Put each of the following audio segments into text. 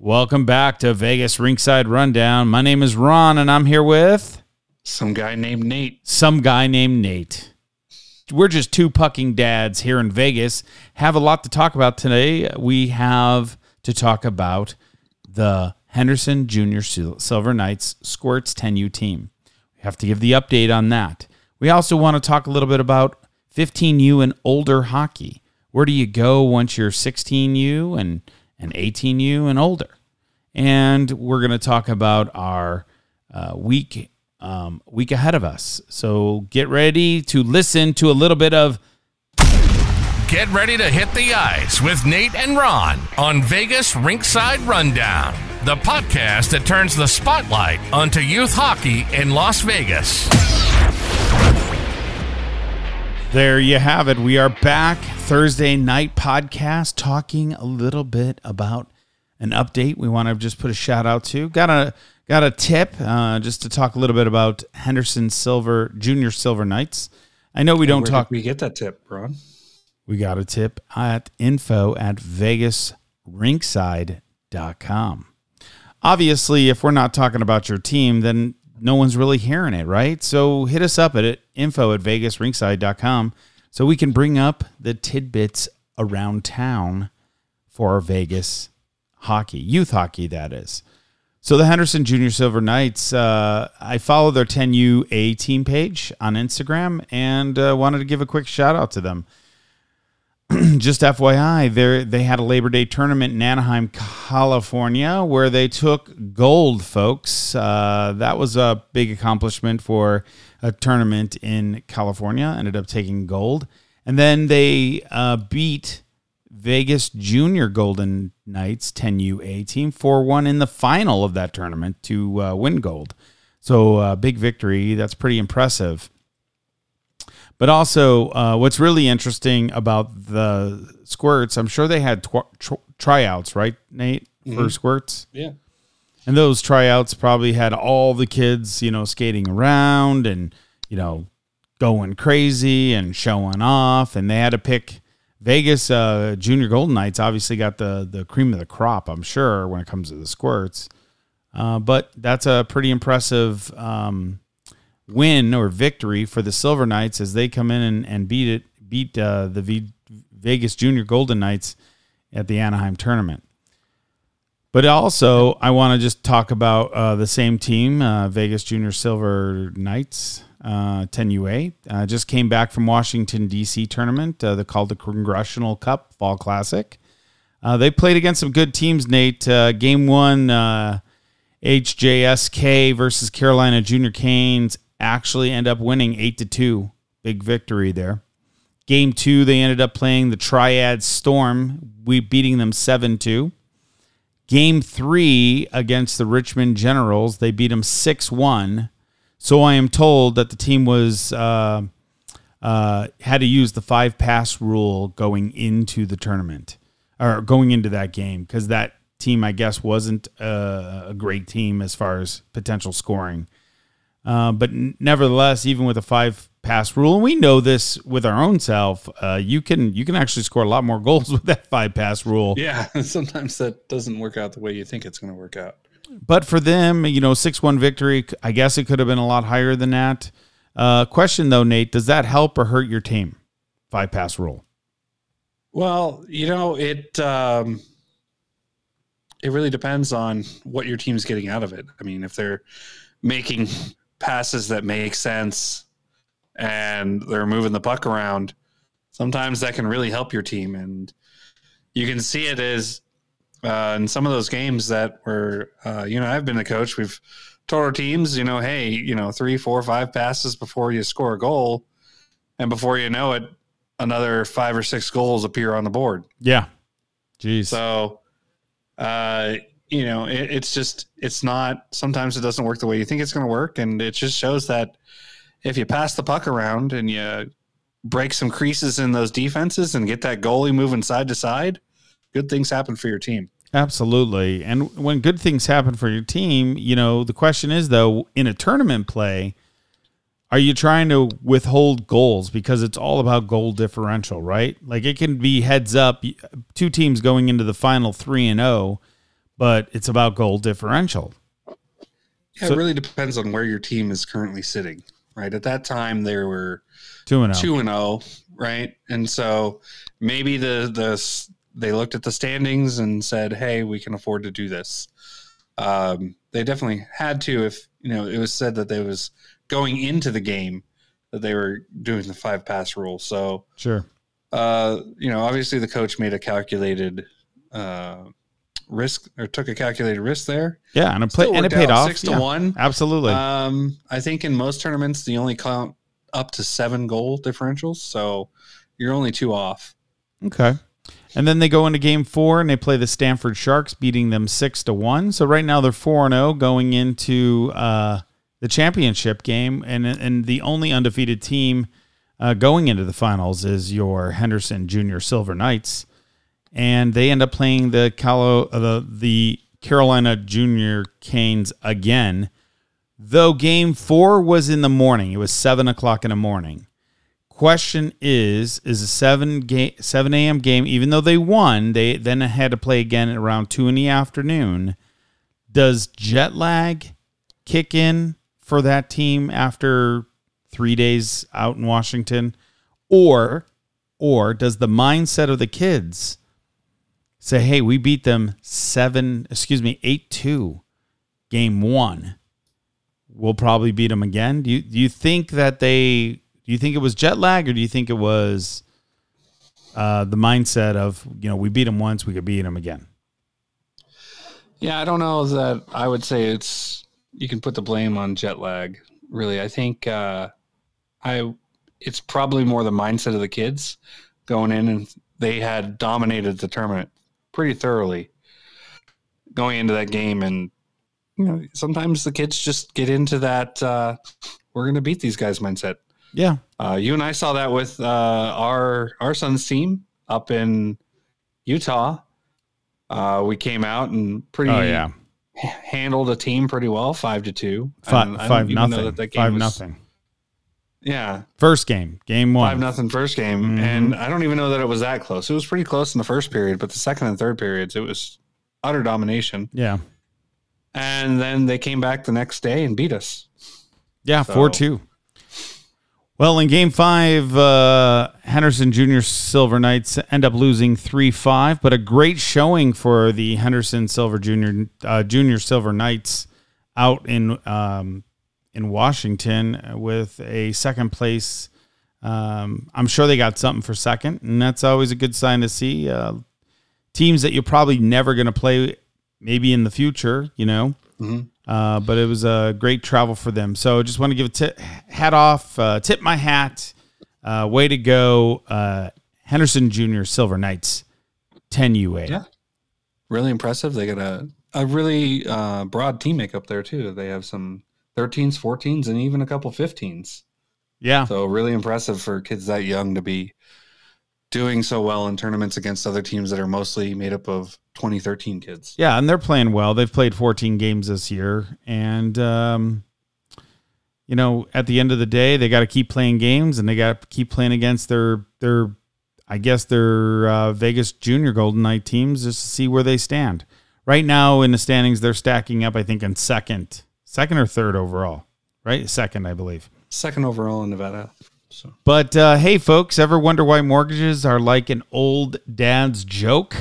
Welcome back to Vegas Rinkside Rundown. My name is Ron, and I'm here with Some guy named Nate. some guy named Nate. We're just two pucking dads here in Vegas. Have a lot to talk about today. We have to talk about the Henderson Junior Silver Knights Squirts 10U team. We have to give the update on that. We also want to talk a little bit about 15U and older hockey. Where do you go once you're 16U and, and 18U and older? And we're going to talk about our uh, week um, week ahead of us. So get ready to listen to a little bit of Get ready to hit the ice with Nate and Ron on Vegas Rinkside Rundown, the podcast that turns the spotlight onto youth hockey in Las Vegas. There you have it. We are back Thursday night podcast talking a little bit about an update. We want to just put a shout out to. Got a got a tip uh, just to talk a little bit about Henderson Silver Junior Silver Knights. I know we don't Where talk. We get that tip, Ron. We got a tip at info at vegasrinkside.com. Obviously, if we're not talking about your team, then no one's really hearing it, right? So hit us up at info at vegasrinkside.com so we can bring up the tidbits around town for Vegas hockey, youth hockey, that is. So the Henderson Junior Silver Knights, uh, I follow their 10U A team page on Instagram and uh, wanted to give a quick shout out to them just FYI, they they had a Labor Day tournament in Anaheim, California, where they took gold, folks. Uh, that was a big accomplishment for a tournament in California. Ended up taking gold, and then they uh, beat Vegas Junior Golden Knights 10UA team 4 1 in the final of that tournament to uh, win gold. So, uh, big victory. That's pretty impressive. But also, uh, what's really interesting about the squirts, I'm sure they had tw- tr- tryouts, right, Nate, for squirts? Yeah. And those tryouts probably had all the kids, you know, skating around and, you know, going crazy and showing off. And they had to pick Vegas uh, Junior Golden Knights, obviously got the, the cream of the crop, I'm sure, when it comes to the squirts. Uh, but that's a pretty impressive um, win or victory for the Silver Knights as they come in and, and beat it, beat uh, the v- Vegas Junior Golden Knights at the Anaheim tournament. But also, I want to just talk about uh, the same team, uh, Vegas Junior Silver Knights, uh, 10UA. Uh, just came back from Washington, D.C. tournament. Uh, they called the Congressional Cup Fall Classic. Uh, they played against some good teams, Nate. Uh, game one, uh, HJSK versus Carolina Junior Canes actually end up winning 8 to 2. Big victory there. Game two, they ended up playing the Triad Storm, we beating them 7 2. Game three against the Richmond Generals, they beat them 6 1. So I am told that the team was uh, uh, had to use the five pass rule going into the tournament or going into that game because that team, I guess, wasn't uh, a great team as far as potential scoring. Uh, but nevertheless, even with a five pass rule, and we know this with our own self, uh, you can you can actually score a lot more goals with that five pass rule. Yeah. Sometimes that doesn't work out the way you think it's going to work out. But for them, you know, six one victory. I guess it could have been a lot higher than that. Uh, question though, Nate, does that help or hurt your team? Five pass rule. Well, you know, it um, it really depends on what your team's getting out of it. I mean, if they're making passes that make sense and they're moving the puck around, sometimes that can really help your team. And you can see it as uh, in some of those games that were, uh, you know, I've been the coach. We've told our teams, you know, hey, you know, three, four, five passes before you score a goal, and before you know it, another five or six goals appear on the board. Yeah. Jeez. So, uh, you know, it, it's just it's not. Sometimes it doesn't work the way you think it's going to work, and it just shows that if you pass the puck around and you break some creases in those defenses and get that goalie moving side to side, good things happen for your team. Absolutely. And when good things happen for your team, you know, the question is though, in a tournament play, are you trying to withhold goals because it's all about goal differential, right? Like it can be heads up, two teams going into the final 3 and 0, but it's about goal differential. Yeah, So- it really depends on where your team is currently sitting. Right at that time, they were Two and oh. two and zero, right? And so maybe the the they looked at the standings and said, "Hey, we can afford to do this." Um, they definitely had to. If you know, it was said that they was going into the game that they were doing the five pass rule. So Sure. uh, you know, obviously the coach made a calculated uh, risk or took a calculated risk there. Yeah, and it play, and it paid off. six Yeah, to one. Absolutely. Um, I think in most tournaments they only count up to seven goal differentials, so you're only two off. Okay. And then they go into game four and they play the Stanford Sharks, beating them six to one. So right now they're four and zero going into uh, the championship game, and and the only undefeated team uh, going into the finals is your Henderson Junior Silver Knights, and they end up playing the Calo uh, the the Carolina Junior Canes again. Though game four was in the morning, it was seven o'clock in the morning. Question is is a 7 game 7 a.m game even though they won they then had to play again at around 2 in the afternoon. Does jet lag kick in for that team after three days out in washington? Or or does the mindset of the kids say hey we beat them 7 excuse me 8-2 game 1 we'll probably beat them again. Do you, do you think that they do you think it was jet lag or do you think it was uh, the mindset of you know we beat them once we could beat them again? Yeah, I don't know that I would say it's you can put the blame on jet lag. Really, I think uh, I it's probably more the mindset of the kids going in and they had dominated the tournament pretty thoroughly going into that game. And you know sometimes the kids just get into that uh, we're going to beat these guys mindset. Yeah. Uh, you and I saw that with uh, our our son's team up in Utah. Uh, we came out and pretty oh yeah. handled a team pretty well, five to two. five, And I don't five nothing. that that game five was- nothing Yeah, first game game one five nothing first game, Mhm. and I don't even know that it was that close. It was pretty close in the first period, but the second and third periods, it was utter domination. yeah And then they came back the next day and beat us. yeah So- four two well in game five uh, henderson junior silver knights end up losing 3-5 but a great showing for the henderson silver junior uh, junior silver knights out in um, in washington with a second place um, i'm sure they got something for second and that's always a good sign to see uh, teams that you're probably never going to play maybe in the future you know Mhm. uh, but it was a great travel for them. So I just want to give a tip, hat off, uh, tip my hat. Uh, way to go, uh, Henderson Junior Silver Knights, 10 UA. Yeah. Really impressive. They got a, a really uh, broad team makeup there, too. They have some 13s, 14s, and even a couple 15s. Yeah. So really impressive for kids that young to be doing so well in tournaments against other teams that are mostly made up of 2013 kids. Yeah, and they're playing well. They've played 14 games this year, and um, you know, at the end of the day, they got to keep playing games, and they got to keep playing against their their, I guess their uh, Vegas Junior Golden Knight teams just to see where they stand. Right now in the standings, they're stacking up. I think in second, second or third overall. Right, second, I believe. Second overall in Nevada. So But uh, hey, folks, ever wonder why mortgages are like an old dad's joke?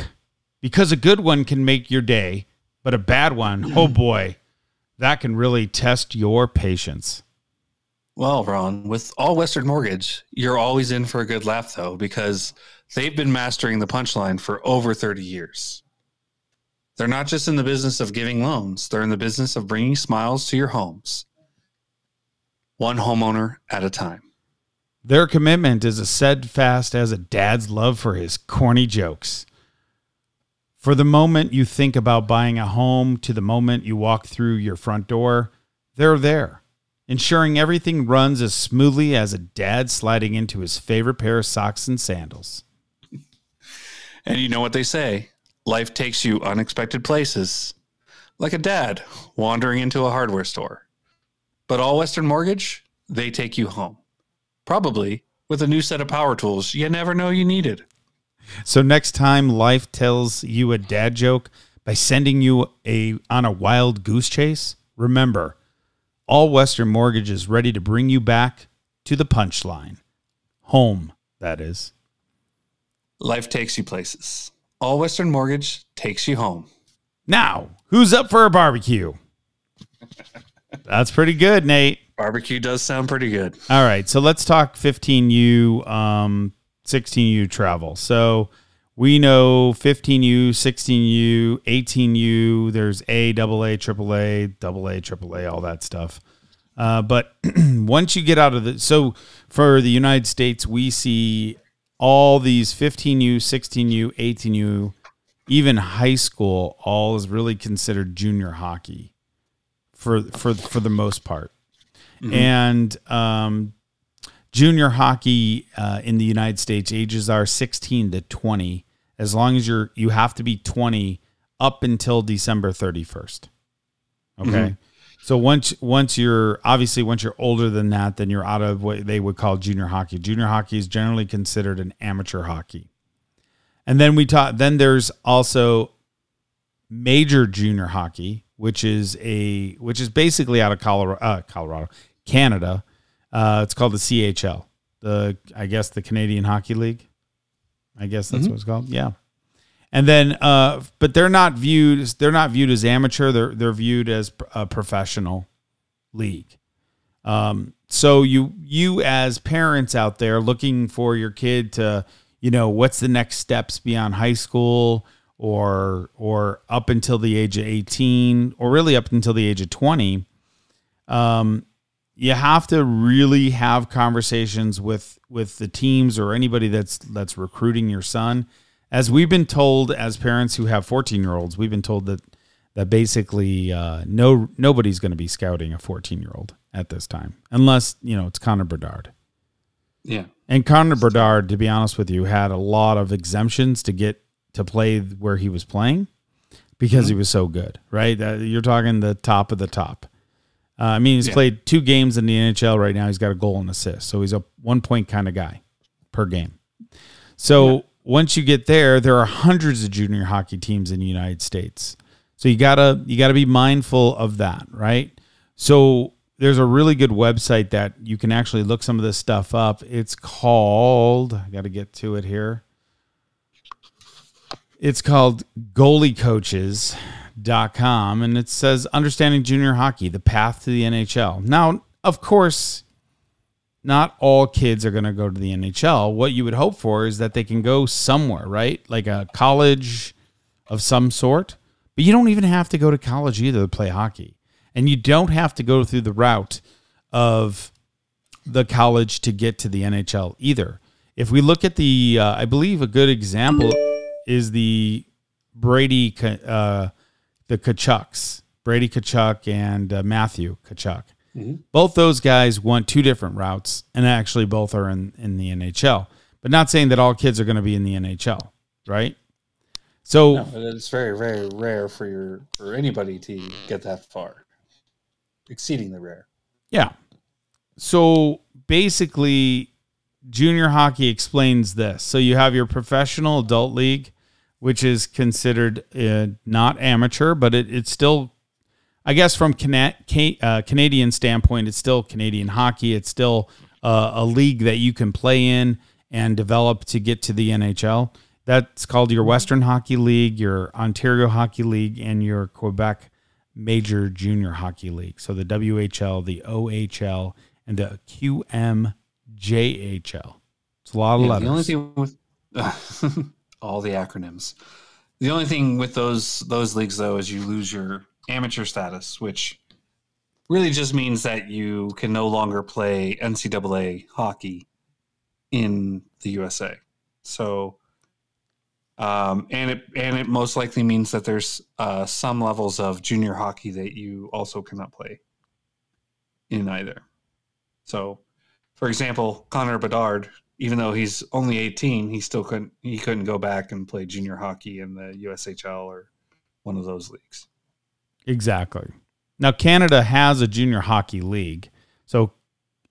Because a good one can make your day, but a bad one, oh boy, that can really test your patience. Well, Ron, with All Western Mortgage, you're always in for a good laugh, though, because they've been mastering the punchline for over 30 years. They're not just in the business of giving loans, they're in the business of bringing smiles to your homes, one homeowner at a time. Their commitment is as steadfast as a dad's love for his corny jokes. For the moment you think about buying a home to the moment you walk through your front door, they're there, ensuring everything runs as smoothly as a dad sliding into his favorite pair of socks and sandals. And you know what they say life takes you unexpected places, like a dad wandering into a hardware store. But All Western Mortgage, they take you home. Probably with a new set of power tools you never know you needed. So next time life tells you a dad joke, by sending you a on a wild goose chase? Remember, All Western Mortgage is ready to bring you back to the punchline. Home, that is. Life takes you places. All Western Mortgage takes you home. Now, who's up for a barbecue? That's pretty good, Nate. Barbecue does sound pretty good. All right, so let's talk 15U, um, 16U travel. So we know 15U, 16U, 18U. There's A, double A, triple A, double A, triple A, all that stuff. Uh, but once you get out of the, so for the United States, we see all these 15U, 16U, 18U, even high school, all is really considered junior hockey for for for the most part. And um, junior hockey uh, in the United States ages are 16 to 20. As long as you're you have to be 20 up until December 31st. Okay. So once once you're obviously once you're older than that, then you're out of what they would call junior hockey. Junior hockey is generally considered an amateur hockey. And then we taught then there's also major junior hockey, which is a which is basically out of Colorado, uh, Colorado, Canada. Uh, it's called the CHL, the I guess the Canadian Hockey League. I guess that's what it's called. Yeah. And then, uh, but they're not viewed. They're not viewed as amateur. They're they're viewed as a professional league. Um, so you you as parents out there looking for your kid to, you know, what's the next steps beyond high school or or up until the age of 18 or really up until the age of 20 um you have to really have conversations with with the teams or anybody that's that's recruiting your son as we've been told as parents who have 14 year olds we've been told that that basically uh, no nobody's going to be scouting a 14 year old at this time unless you know it's Connor Bedard Yeah. and Connor Bedard, to be honest with you, had a lot of exemptions to get to play where he was playing because he was so good, right? Uh, you're talking the top of the top. Uh, I mean, he's Yeah. played two games in the NHL right now. He's got a goal and assist. So he's a one point kind of guy per game. So once you get there, there are hundreds of junior hockey teams in the United States. So you gotta you gotta be mindful of that, right? So there's a really good website that you can actually look some of this stuff up. It's called I gotta get to it here. It's called goaliecoaches.com and it says understanding junior hockey, the path to the NHL. Now, of course, not all kids are going to go to the NHL. What you would hope for is that they can go somewhere, right? Like a college of some sort. But you don't even have to go to college either to play hockey. And you don't have to go through the route of the college to get to the NHL either. If we look at the, uh, I believe a good example is the Brady, uh, the Tkachuks, Brady Tkachuk and uh, Matthew Tkachuk. Both those guys went two different routes, and actually both are in, in the NHL. But not saying that all kids are going to be in the NHL, right? So No, it's very, very rare for your for anybody to get that far. Exceedingly rare. Yeah. So basically, junior hockey explains this. So you have your professional adult league, which is considered uh, not amateur, but it, it's still, I guess, from Cana- Ca- uh, Canadian standpoint, it's still Canadian hockey. It's still uh, a league that you can play in and develop to get to the NHL. That's called your Western Hockey League, your Ontario Hockey League, and your Quebec Major Junior Hockey League. So the WHL, the OHL, and the QMJHL. It's a lot of Yeah, letters. the only thing with all the acronyms. The only thing with those those leagues though is you lose your amateur status, which really just means that you can no longer play NCAA hockey in the USA. So um, and it and it most likely means that there's uh, some levels of junior hockey that you also cannot play in either. So, for example, Connor Bedard, even though he's only 18, he still couldn't he couldn't go back and play junior hockey in the USHL or one of those leagues. Exactly. Now Canada has a junior hockey league. So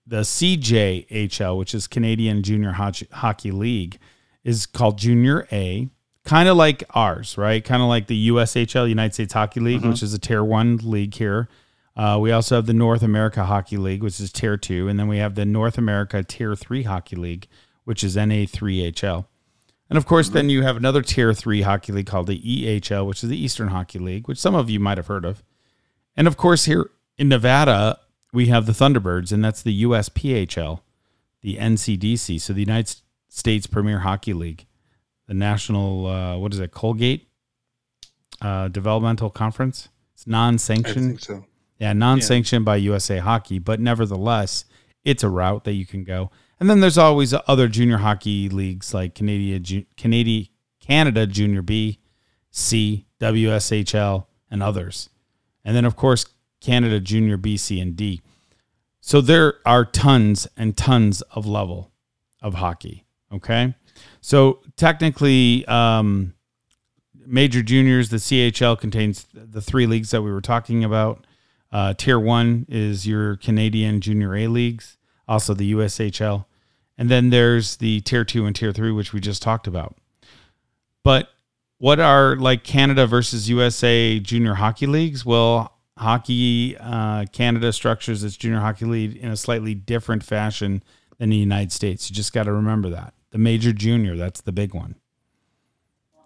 the CJHL, which is Canadian Junior Hockey, League, is called Junior A. kind of like ours, right? Kind of like the USHL, United States Hockey League, which is a tier one league here. Uh, we also have the North America Hockey League, which is tier two, and then we have the North America Tier Three Hockey League, which is NA3HL. And of course, then you have another tier three hockey league called the EHL, which is the Eastern Hockey League, which some of you might have heard of. And of course, here in Nevada, we have the Thunderbirds, and that's the USPHL, the NCDC, so the United States Premier Hockey League, the national, uh, what is it, Colgate uh, Developmental Conference. It's non I sanctioned. think so. Yeah, non-sanctioned by USA Hockey, but nevertheless, it's a route that you can go. And then there's always other junior hockey leagues like Canada, Canada, Canada Junior B, C, WSHL, and others. And then of course Canada Junior B, C, and D. So there are tons and tons of level of hockey. Okay, so technically, um, major juniors, the CHL contains the three leagues that we were talking about. Uh, tier one is your Canadian Junior A leagues, also the USHL, and then there's the tier two and tier three, which we just talked about. But what are like Canada versus USA junior hockey leagues? Well, Hockey uh, Canada structures its junior hockey league in a slightly different fashion than the United States. You just got to remember that the major junior, that's the big one.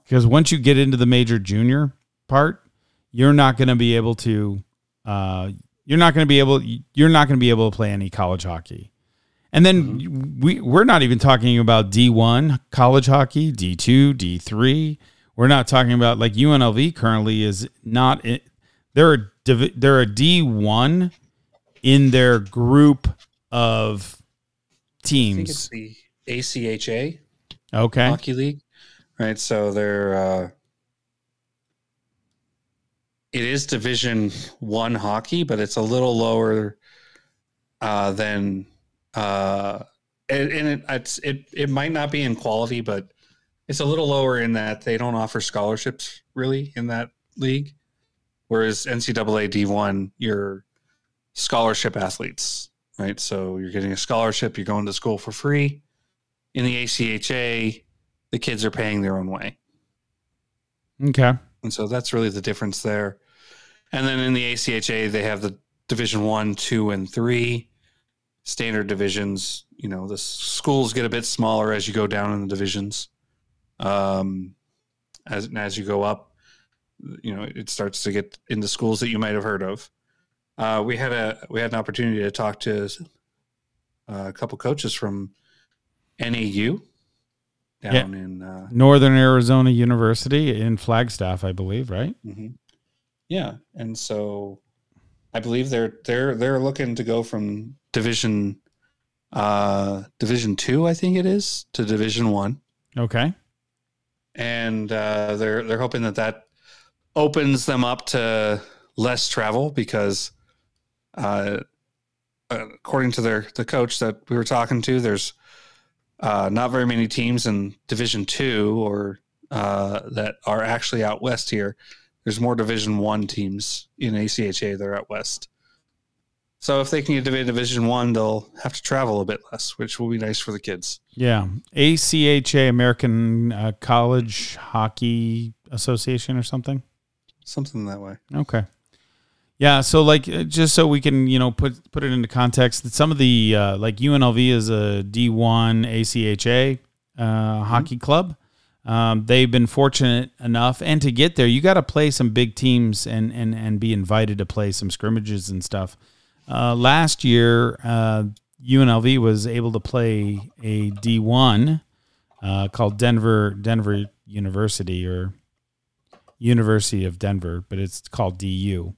Because once you get into the major junior part, you're not going to be able to uh, you're not going to be able you're not going to be able to play any college hockey. And then we we're not even talking about d1 college hockey d2 d3 we're not talking about like unlv currently is not they're a they're a d1 in their group of I think it's teams the ACHA okay. Hockey League, right? So they're uh, it is Division One hockey, but it's a little lower uh, than uh, and, and it, it's it it might not be in quality, but it's a little lower in that they don't offer scholarships really in that league, whereas NCAA D one you're scholarship athletes, right? So you're getting a scholarship, you're going to school for free. In the ACHA, the kids are paying their own way. okay And so that's really the difference there. And then in the ACHA, they have the division one, two, and three standard divisions. You know, the schools get a bit smaller as you go down in the divisions. Um, as as you go up, you know, it starts to get into schools that you might have heard of. Uh, we had a we had an opportunity to talk to a couple coaches from NAU down in uh, northern arizona university in flagstaff i believe right hmm Yeah, and so I believe they're they're they're looking to go from division uh division two, I think it is, to division one, okay and uh, they're they're hoping that that opens them up to less travel because, uh, according to their the coach that we were talking to, there's uh, not very many teams in Division Two or uh, that are actually out west here. There's more Division One teams in ACHA that are out west. So if they can get to be Division One, they'll have to travel a bit less, which will be nice for the kids. Yeah, ACHA American uh, College Hockey Association or something. Something that way. Okay. Yeah, so like uh, just so we can you know put put it into context, that some of the uh, like UNLV is a D one ACHA uh, hockey club. Um, they've been fortunate enough, and to get there, you got to play some big teams and and and be invited to play some scrimmages and stuff. Uh, last year, uh, UNLV was able to play a D one uh, called Denver Denver University or University of Denver, but it's called DU,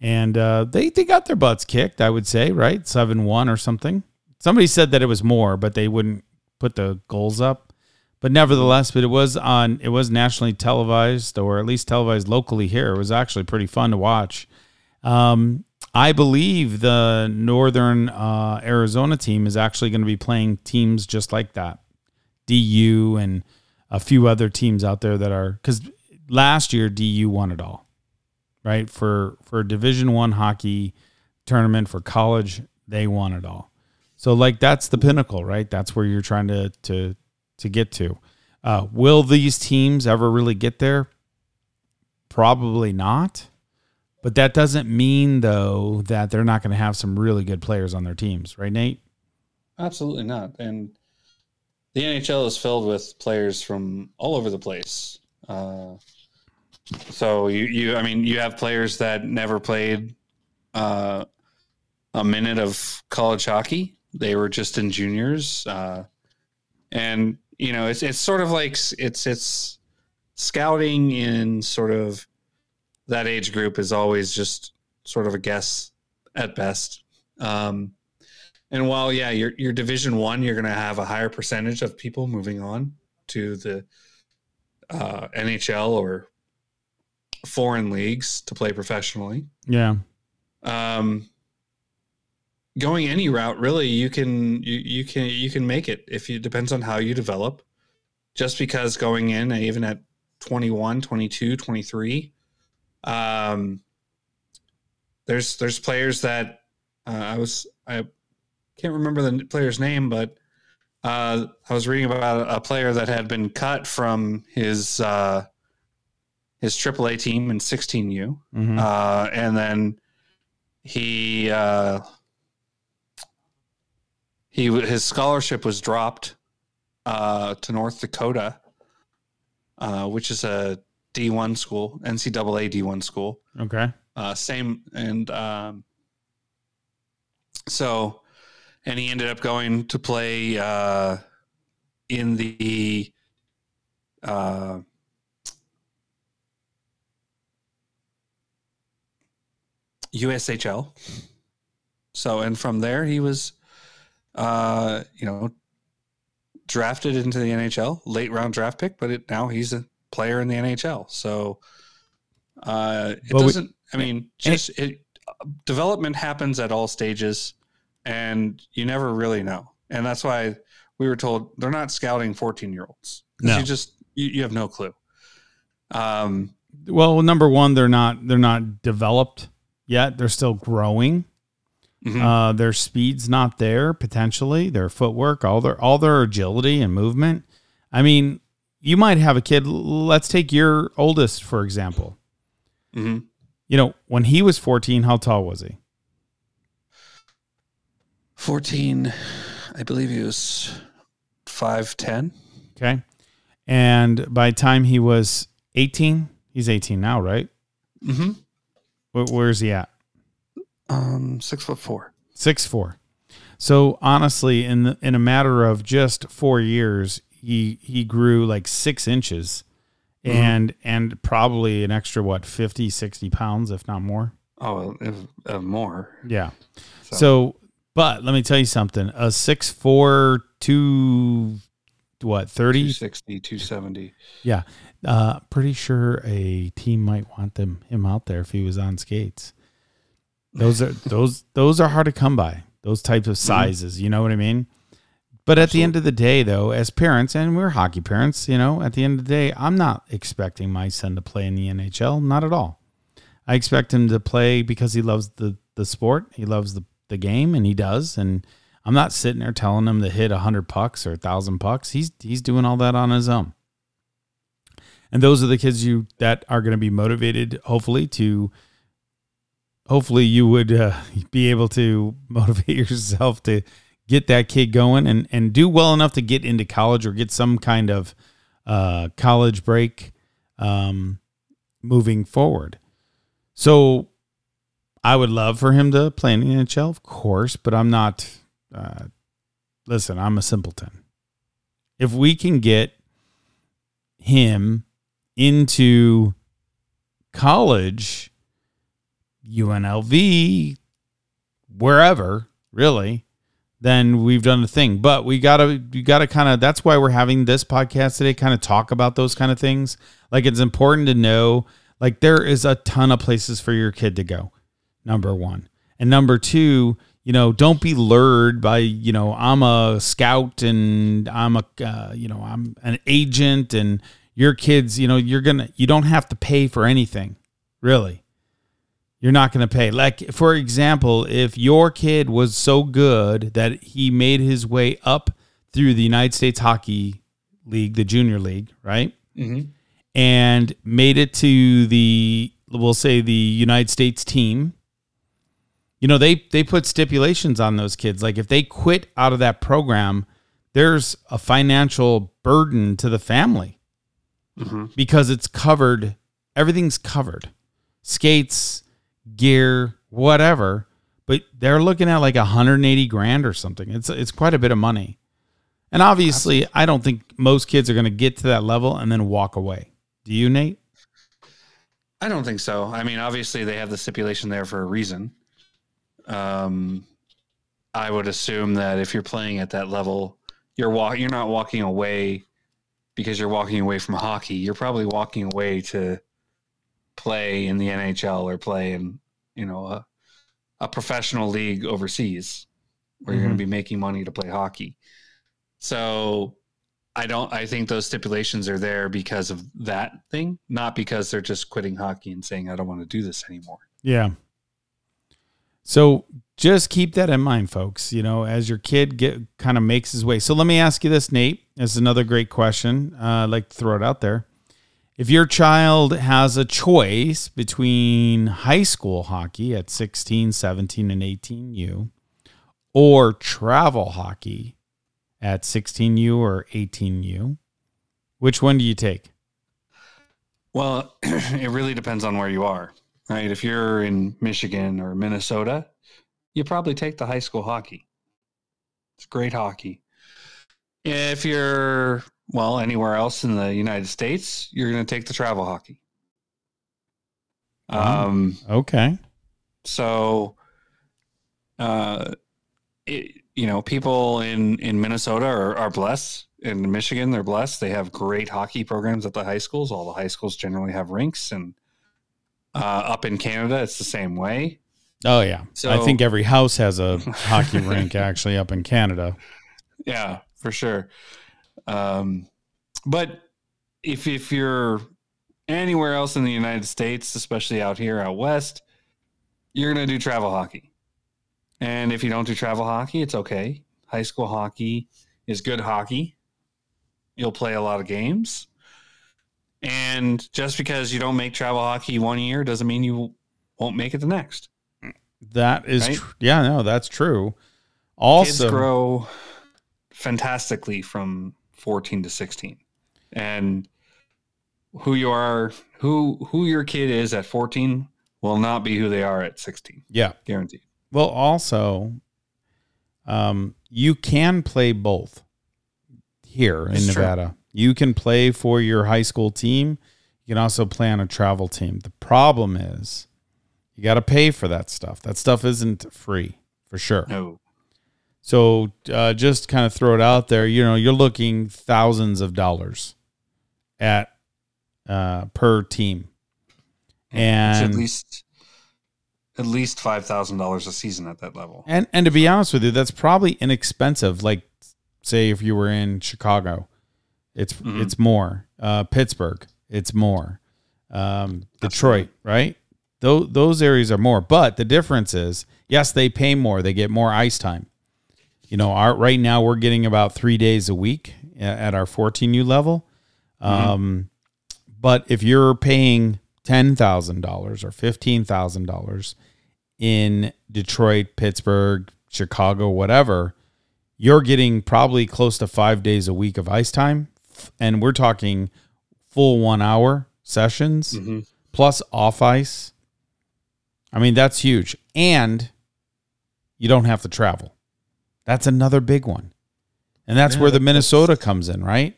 and uh, they they got their butts kicked. I would say right seven one or something. Somebody said that it was more, but they wouldn't put the goals up. But nevertheless, but it was on it was nationally televised or at least televised locally here. It was actually pretty fun to watch. Um, I believe the Northern uh, Arizona team is actually going to be playing teams just like that, DU and a few other teams out there that are because last year DU won it all, right? For for Division One hockey tournament for college, they won it all. So like that's the pinnacle, right? That's where you're trying to to to get to. Uh, will these teams ever really get there? Probably not. But that doesn't mean, though, that they're not going to have some really good players on their teams, right, Nate? Absolutely not. And the NHL is filled with players from all over the place. Uh, so you, you, I mean, you have players that never played uh, a minute of college hockey. They were just in juniors, uh, and you know, it's it's sort of like it's it's scouting in sort of that age group is always just sort of a guess at best. Um, and while yeah, your your Division One, you're going to have a higher percentage of people moving on to the uh, NHL or foreign leagues to play professionally. Yeah. Um, going any route, really, you can you, you can you can make it if you depends on how you develop. Just because going in even at 21, 22, 23, um, there's there's players that uh, I was I can't remember the player's name, but uh, I was reading about a player that had been cut from his uh, his AAA team in 16U, Mhm. uh, and then he uh, he his scholarship was dropped uh, to North Dakota, uh, which is a D1 school, NCAA D1 school. Okay. Uh, same and um, so, and he ended up going to play uh, in the uh, USHL. So, and from there, he was, uh, you know, drafted into the NHL, late round draft pick, but it, now he's a player in the NHL. So, uh, it But doesn't. I mean, just it. Development happens at all stages, and you never really know. And that's why we were told they're not scouting fourteen year olds. No. you just you, you have no clue. Um, Well, number one, they're not they're not developed yet. They're still growing. Mhm. Uh, their speed's not there potentially. Their footwork, all their all their agility and movement. I mean, you might have a kid. Let's take your oldest for example. mhm. You know, when he was fourteen, how tall was he? fourteen, I believe he was five ten. Okay, and by the time he was eighteen, he's eighteen now, right? Mm-hmm. Where, where's he at? Um, six foot four. Six four. So honestly, in the, in a matter of just four years, he he grew like six inches, Mm-hmm. and and probably an extra what 50, 60 pounds, if not more. Oh, if, uh, more. Yeah. So- So, but let me tell you something: a six four two, what thirty? 260, 270. Yeah. Uh, pretty sure a team might want them him out there if he was on skates. Those are those those are hard to come by. Those types of mm-hmm. sizes, you know what I mean? But at the end of the day, though, as parents, and we're hockey parents, you know, at the end of the day, I'm not expecting my son to play in the NHL. Not at all. I expect him to play because he loves the the sport. He loves the the game, and he does. And I'm not sitting there telling him to hit hundred pucks or a thousand pucks. He's he's doing all that on his own. And those are the kids you that are going to be motivated, hopefully, to hopefully you would uh, be able to motivate yourself to get that kid going and and do well enough to get into college or get some kind of uh, college break um, moving forward. So I would love for him to play in the NHL, of course, but I'm not. Uh, listen, I'm a simpleton. If we can get him into college, UNLV, wherever, really, then we've done the thing. But we gotta you gotta kind of that's why we're having this podcast today, kind of talk about those kind of things. Like it's important to know like there is a ton of places for your kid to go. Number one. And number two, you know, don't be lured by, you know, I'm a scout and I'm a, uh, you know, I'm an agent and your kids, you know, you're going to, you don't have to pay for anything, really. You're not going to pay. Like, for example, if your kid was so good that he made his way up through the United States Hockey league, the junior league, right? Mm-hmm. And made it to the we'll say the United States team. You know, they they put stipulations on those kids. Like if they quit out of that program, there's a financial burden to the family Mm-hmm. because it's covered. Everything's covered, skates, gear, whatever. But they're looking at like 180 grand or something. It's it's quite a bit of money. And obviously, I don't think most kids are going to get to that level and then walk away. Do you, Nate? I don't think so. I mean, obviously they have the stipulation there for a reason. Um, I would assume that if you're playing at that level, you're walk you're not walking away because you're walking away from hockey. You're probably walking away to play in the NHL or play in you know a, a professional league overseas where you're going to be making money to play hockey. So I don't. I think those stipulations are there because of that thing, not because they're just quitting hockey and saying I don't want to do this anymore. Yeah. So just keep that in mind, folks. You know, as your kid get kind of makes his way. So let me ask you this, Nate. This is another great question. Uh, I'd like to throw it out there. If your child has a choice between high school hockey at 16, 17, and 18U or travel hockey at 16U or 18U, which one do you take? Well, it really depends on where you are, right? If you're in Michigan or Minnesota, you probably take the high school hockey. It's great hockey. If you're well anywhere else in the United States, you're going to take the travel hockey. Oh. Um, Okay. so, uh, it, you know, people in in Minnesota are, are blessed. In Michigan, they're blessed. They have great hockey programs at the high schools. All the high schools generally have rinks, and uh, up in Canada, it's the same way. Oh, yeah. So, I think every house has a hockey rink actually up in Canada. Yeah, for sure. Um, but if if you're anywhere else in the United States, especially out here out west, you're gonna do travel hockey. And if you don't do travel hockey, it's okay. High school hockey is good hockey. You'll play a lot of games. And just because you don't make travel hockey one year doesn't mean you won't make it the next. That is, Right? tr- yeah, no, that's true. Kids Also, grow fantastically from 14 to 16 and who you are who who your kid is at 14 will not be who they are at 16 yeah. guaranteed Well, also, um, you can play both here in It's true. Nevada. You can play for your high school team. You can also play on a travel team. The problem is, you got to pay for that stuff. That stuff isn't free for sure. no So uh, just kind of throw it out there. You know, you're looking thousands of dollars at uh, per team, it's and at least at least $5000 a season at that level And and to be honest with you, that's probably inexpensive. Like say if you were in Chicago, it's Mhm. it's more. Uh, Pittsburgh, it's more. Um, Detroit, right? Those those areas are more. But the difference is, yes, they pay more. They get more ice time. You know, our right now we're getting about three days a week at our 14U level. Um, but if you're paying ten thousand dollars or fifteen thousand dollars in Detroit, Pittsburgh, Chicago, whatever, you're getting probably close to five days a week of ice time. And we're talking full one hour sessions Mhm. plus off ice. I mean, that's huge. And you don't have to travel. That's another big one. And that's Yeah, where the Minnesota comes in, right?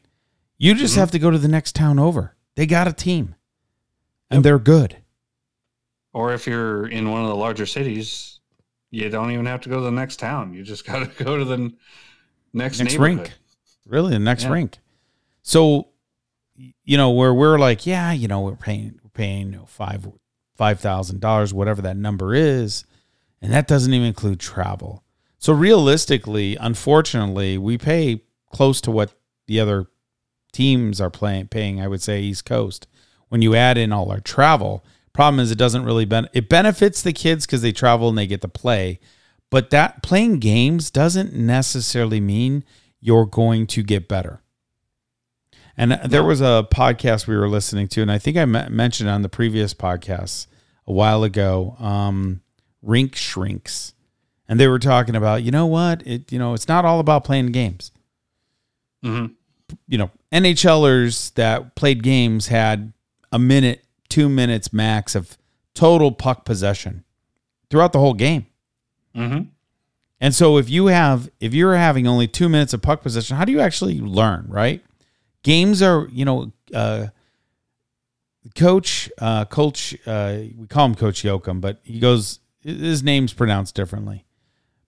You just Mhm. have to go to the next town over. They got a team and Yep. they're good. or if you're in one of the larger cities you don't even have to go to the next town you just got to go to the next, Next rink. Really, the next Yeah. rink. So, you know, where we're like, yeah, you know, we're paying, we're paying you know, five, five thousand dollars, whatever that number is, and that doesn't even include travel. So realistically, unfortunately, we pay close to what the other teams are playing, paying. I would say East Coast. When you add in all our travel, problem is it doesn't really ben- it benefits the kids because they travel and they get to play, but that playing games doesn't necessarily mean you're going to get better. And there was a podcast we were listening to, and I think I m- mentioned on the previous podcast a while ago, um, Rink Shrinks, and they were talking about, you know what, it you know it's not all about playing games. Mhm. You know, NHLers that played games had a minute, two minutes max of total puck possession throughout the whole game. Mm-hmm. And so if you have if you're having only two minutes of puck possession, how do you actually learn, right? Games are, you know, uh, coach, uh, coach, uh, we call him Coach Yoakum, but he goes, his name's pronounced differently.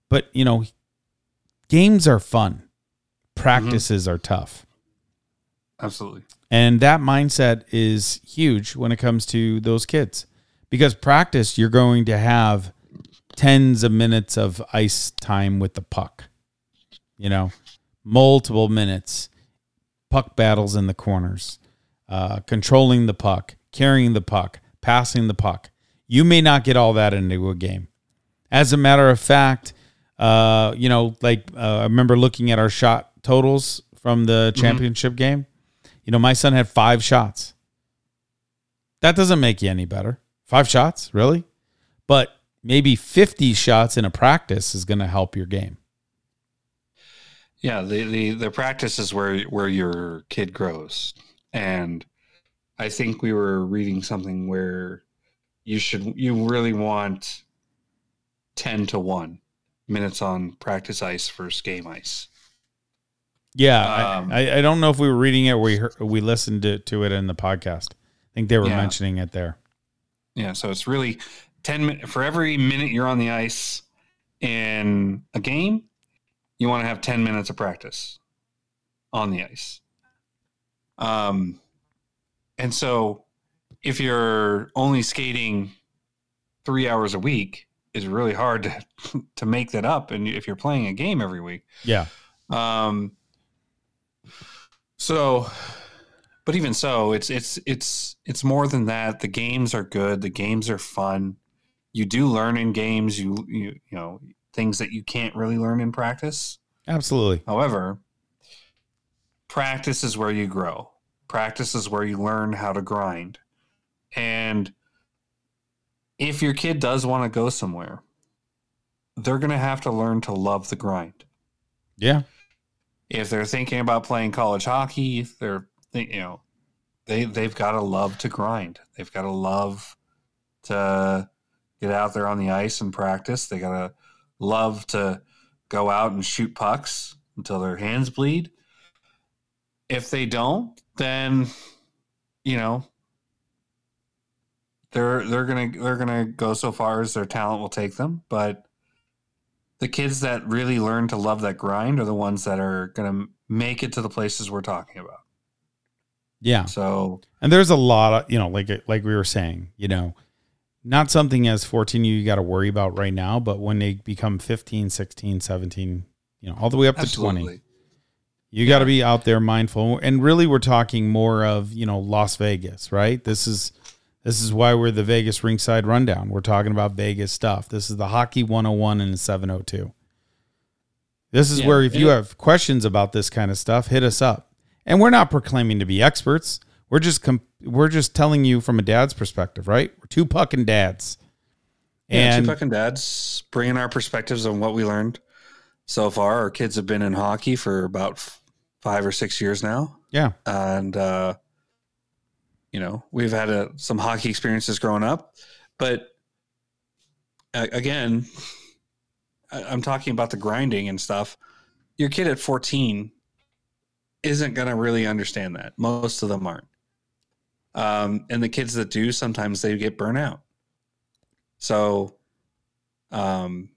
But you know, games are fun, practices are tough, Absolutely. and that mindset is huge when it comes to those kids. Because practice you're going to have tens of minutes of ice time with the puck you know? Multiple minutes. Puck battles in the corners. Uh, controlling the puck carrying the puck passing the puck. You may not get all that into a game. As a matter of fact uh, you know like uh, i remember looking at our shot totals from the championship game you know, my son had five shots. That doesn't make you any better. Five shots, really? But maybe 50 shots in a practice is going to help your game. Yeah, the, the the practice is where where your kid grows, and I think we were reading something where you should you really want ten to one minutes on practice ice versus game ice. Yeah, Um, I, I, don't know if we were reading it or we heard, we listened to, to it in the podcast. I think they were Yeah. mentioning it there. Yeah, so it's really ten min- for every minute you're on the ice in a game, you want to have ten minutes of practice on the ice. Um, and so if you're only skating three hours a week, it's really hard to to make that up. And if you're playing a game every week, Yeah. um, so, but even so, it's it's it's it's more than that. The games are good. The games are fun. You do learn in games. You you you know things that you can't really learn in practice. Absolutely. However, practice is where you grow. Practice is where you learn how to grind. And if your kid does want to go somewhere, they're going to have to learn to love the grind Yeah. if they're thinking about playing college hockey, if they're you know, they they've got to love to grind. They've got to love to get out there on the ice and practice. They got to love to go out and shoot pucks until their hands bleed. If they don't, then you know they're they're gonna they're gonna go so far as their talent will take them. But the kids that really learn to love that grind are the ones that are gonna make it to the places we're talking about. Yeah. So And there's a lot of, you know, like like we were saying, you know, not something as 14 you got to worry about right now, but when they become 15, 16, 17, you know, all the way up to 20, absolutely, you got to be out there mindful. And really we're talking more of, you know, Las Vegas, right? This is this is why we're the Vegas Rinkside Rundown. We're talking about Vegas stuff. This is the Hockey 101 and the 702. This is Yeah, where if you it- have questions about this kind of stuff, hit us up. And we're not proclaiming to be experts. We're just com- we're just telling you from a dad's perspective, right? We're two pucking dads. yeah, And two fucking dads bringing our perspectives on what we learned so far. Our kids have been in hockey for about f- five or six years now. yeah, and uh, you know we've had a, some hockey experiences growing up, but uh, again, I, I'm talking about the grinding and stuff. Your kid at 14 isn't going to really understand that. Most of them aren't, um, and the kids that do sometimes they get burnt out. So, um,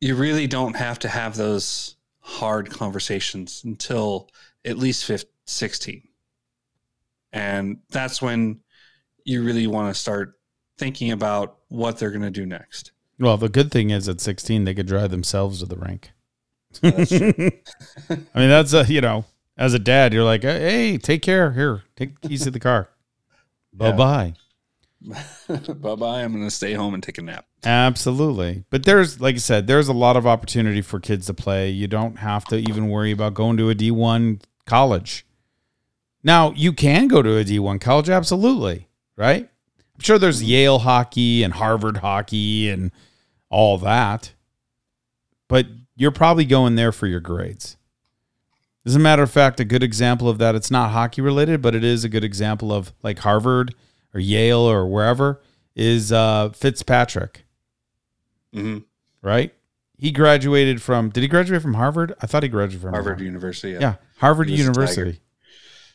you really don't have to have those hard conversations until at least 15, 16. And that's when you really want to start thinking about what they're going to do next. well, the good thing is at 16 they could drive themselves to the rink. That's. I mean, that's a you know, as a dad, you're like, hey, take care. Here, take the keys to the car. Bye bye. bye bye. I'm going to stay home and take a nap. Absolutely. But there's, like I said, there's a lot of opportunity for kids to play. You don't have to even worry about going to a D1 college. Now, you can go to a D1 college, absolutely, right? I'm sure there's Yale hockey and Harvard hockey and all that, but you're probably going there for your grades. As a matter of fact, a good example of that, it's not hockey related, but it is a good example of like Harvard or Yale or wherever is uh, Fitzpatrick, hmm right? He graduated from, did he graduate from Harvard? I thought he graduated from Harvard University. Yeah, Harvard He was University.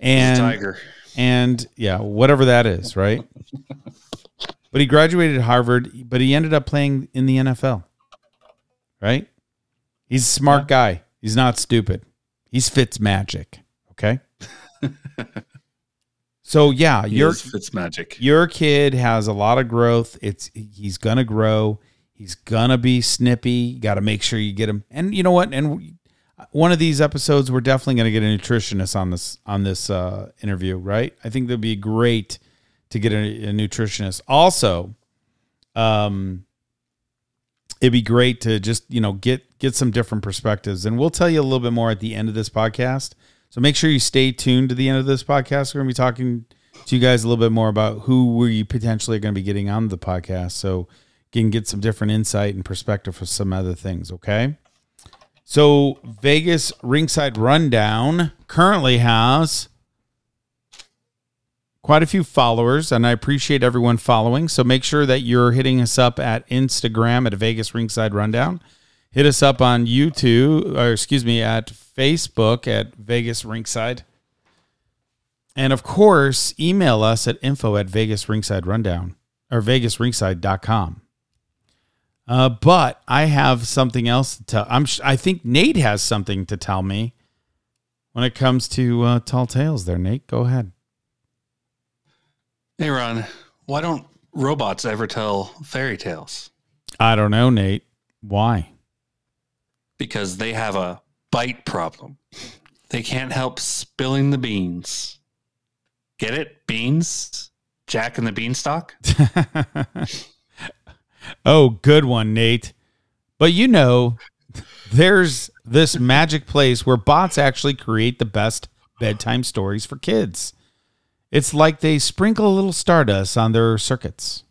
And tiger. and yeah, whatever that is, right? but he graduated Harvard, but he ended up playing in the NFL. Right? He's a smart guy. He's not stupid. He's Fitz magic. Okay. so yeah, He your is Fitzmagic. your kid has a lot of growth. It's he's gonna grow. He's gonna be snippy. You got to make sure you get him. And you know what? And one of these episodes, we're definitely gonna get a nutritionist on this on this uh, interview, right? I think that'd be great to get a, a nutritionist. Also, um, it'd be great to just you know get get some different perspectives, and we'll tell you a little bit more at the end of this podcast. So make sure you stay tuned to the end of this podcast. We're gonna be talking to you guys a little bit more about who we potentially are going to be getting on the podcast so you can get some different insight and perspective for some other things okay so vegas rinkside rundown currently has quite a few followers and i appreciate everyone following. So make sure that you're hitting us up at instagram at vegas rinkside rundown. Hit us up on youtube or excuse me at facebook at vegas rinkside. And of course, email us at info at Vegas Rinkside Rundown or vegasrinkside.com. Uh, but I have something else to tell. I'm, sh- I think Nate has something to tell me when it comes to uh, tall tales there. Nate, go ahead. Hey, Ron, why don't robots ever tell fairy tales? I don't know, Nate. Why? Because they have a bite problem. They can't help spilling the beans. Get it? Beans? Jack and the Beanstalk? oh, good one, Nate. But you know, there's this magic place where bots actually create the best bedtime stories for kids. It's like they sprinkle a little stardust on their circuits.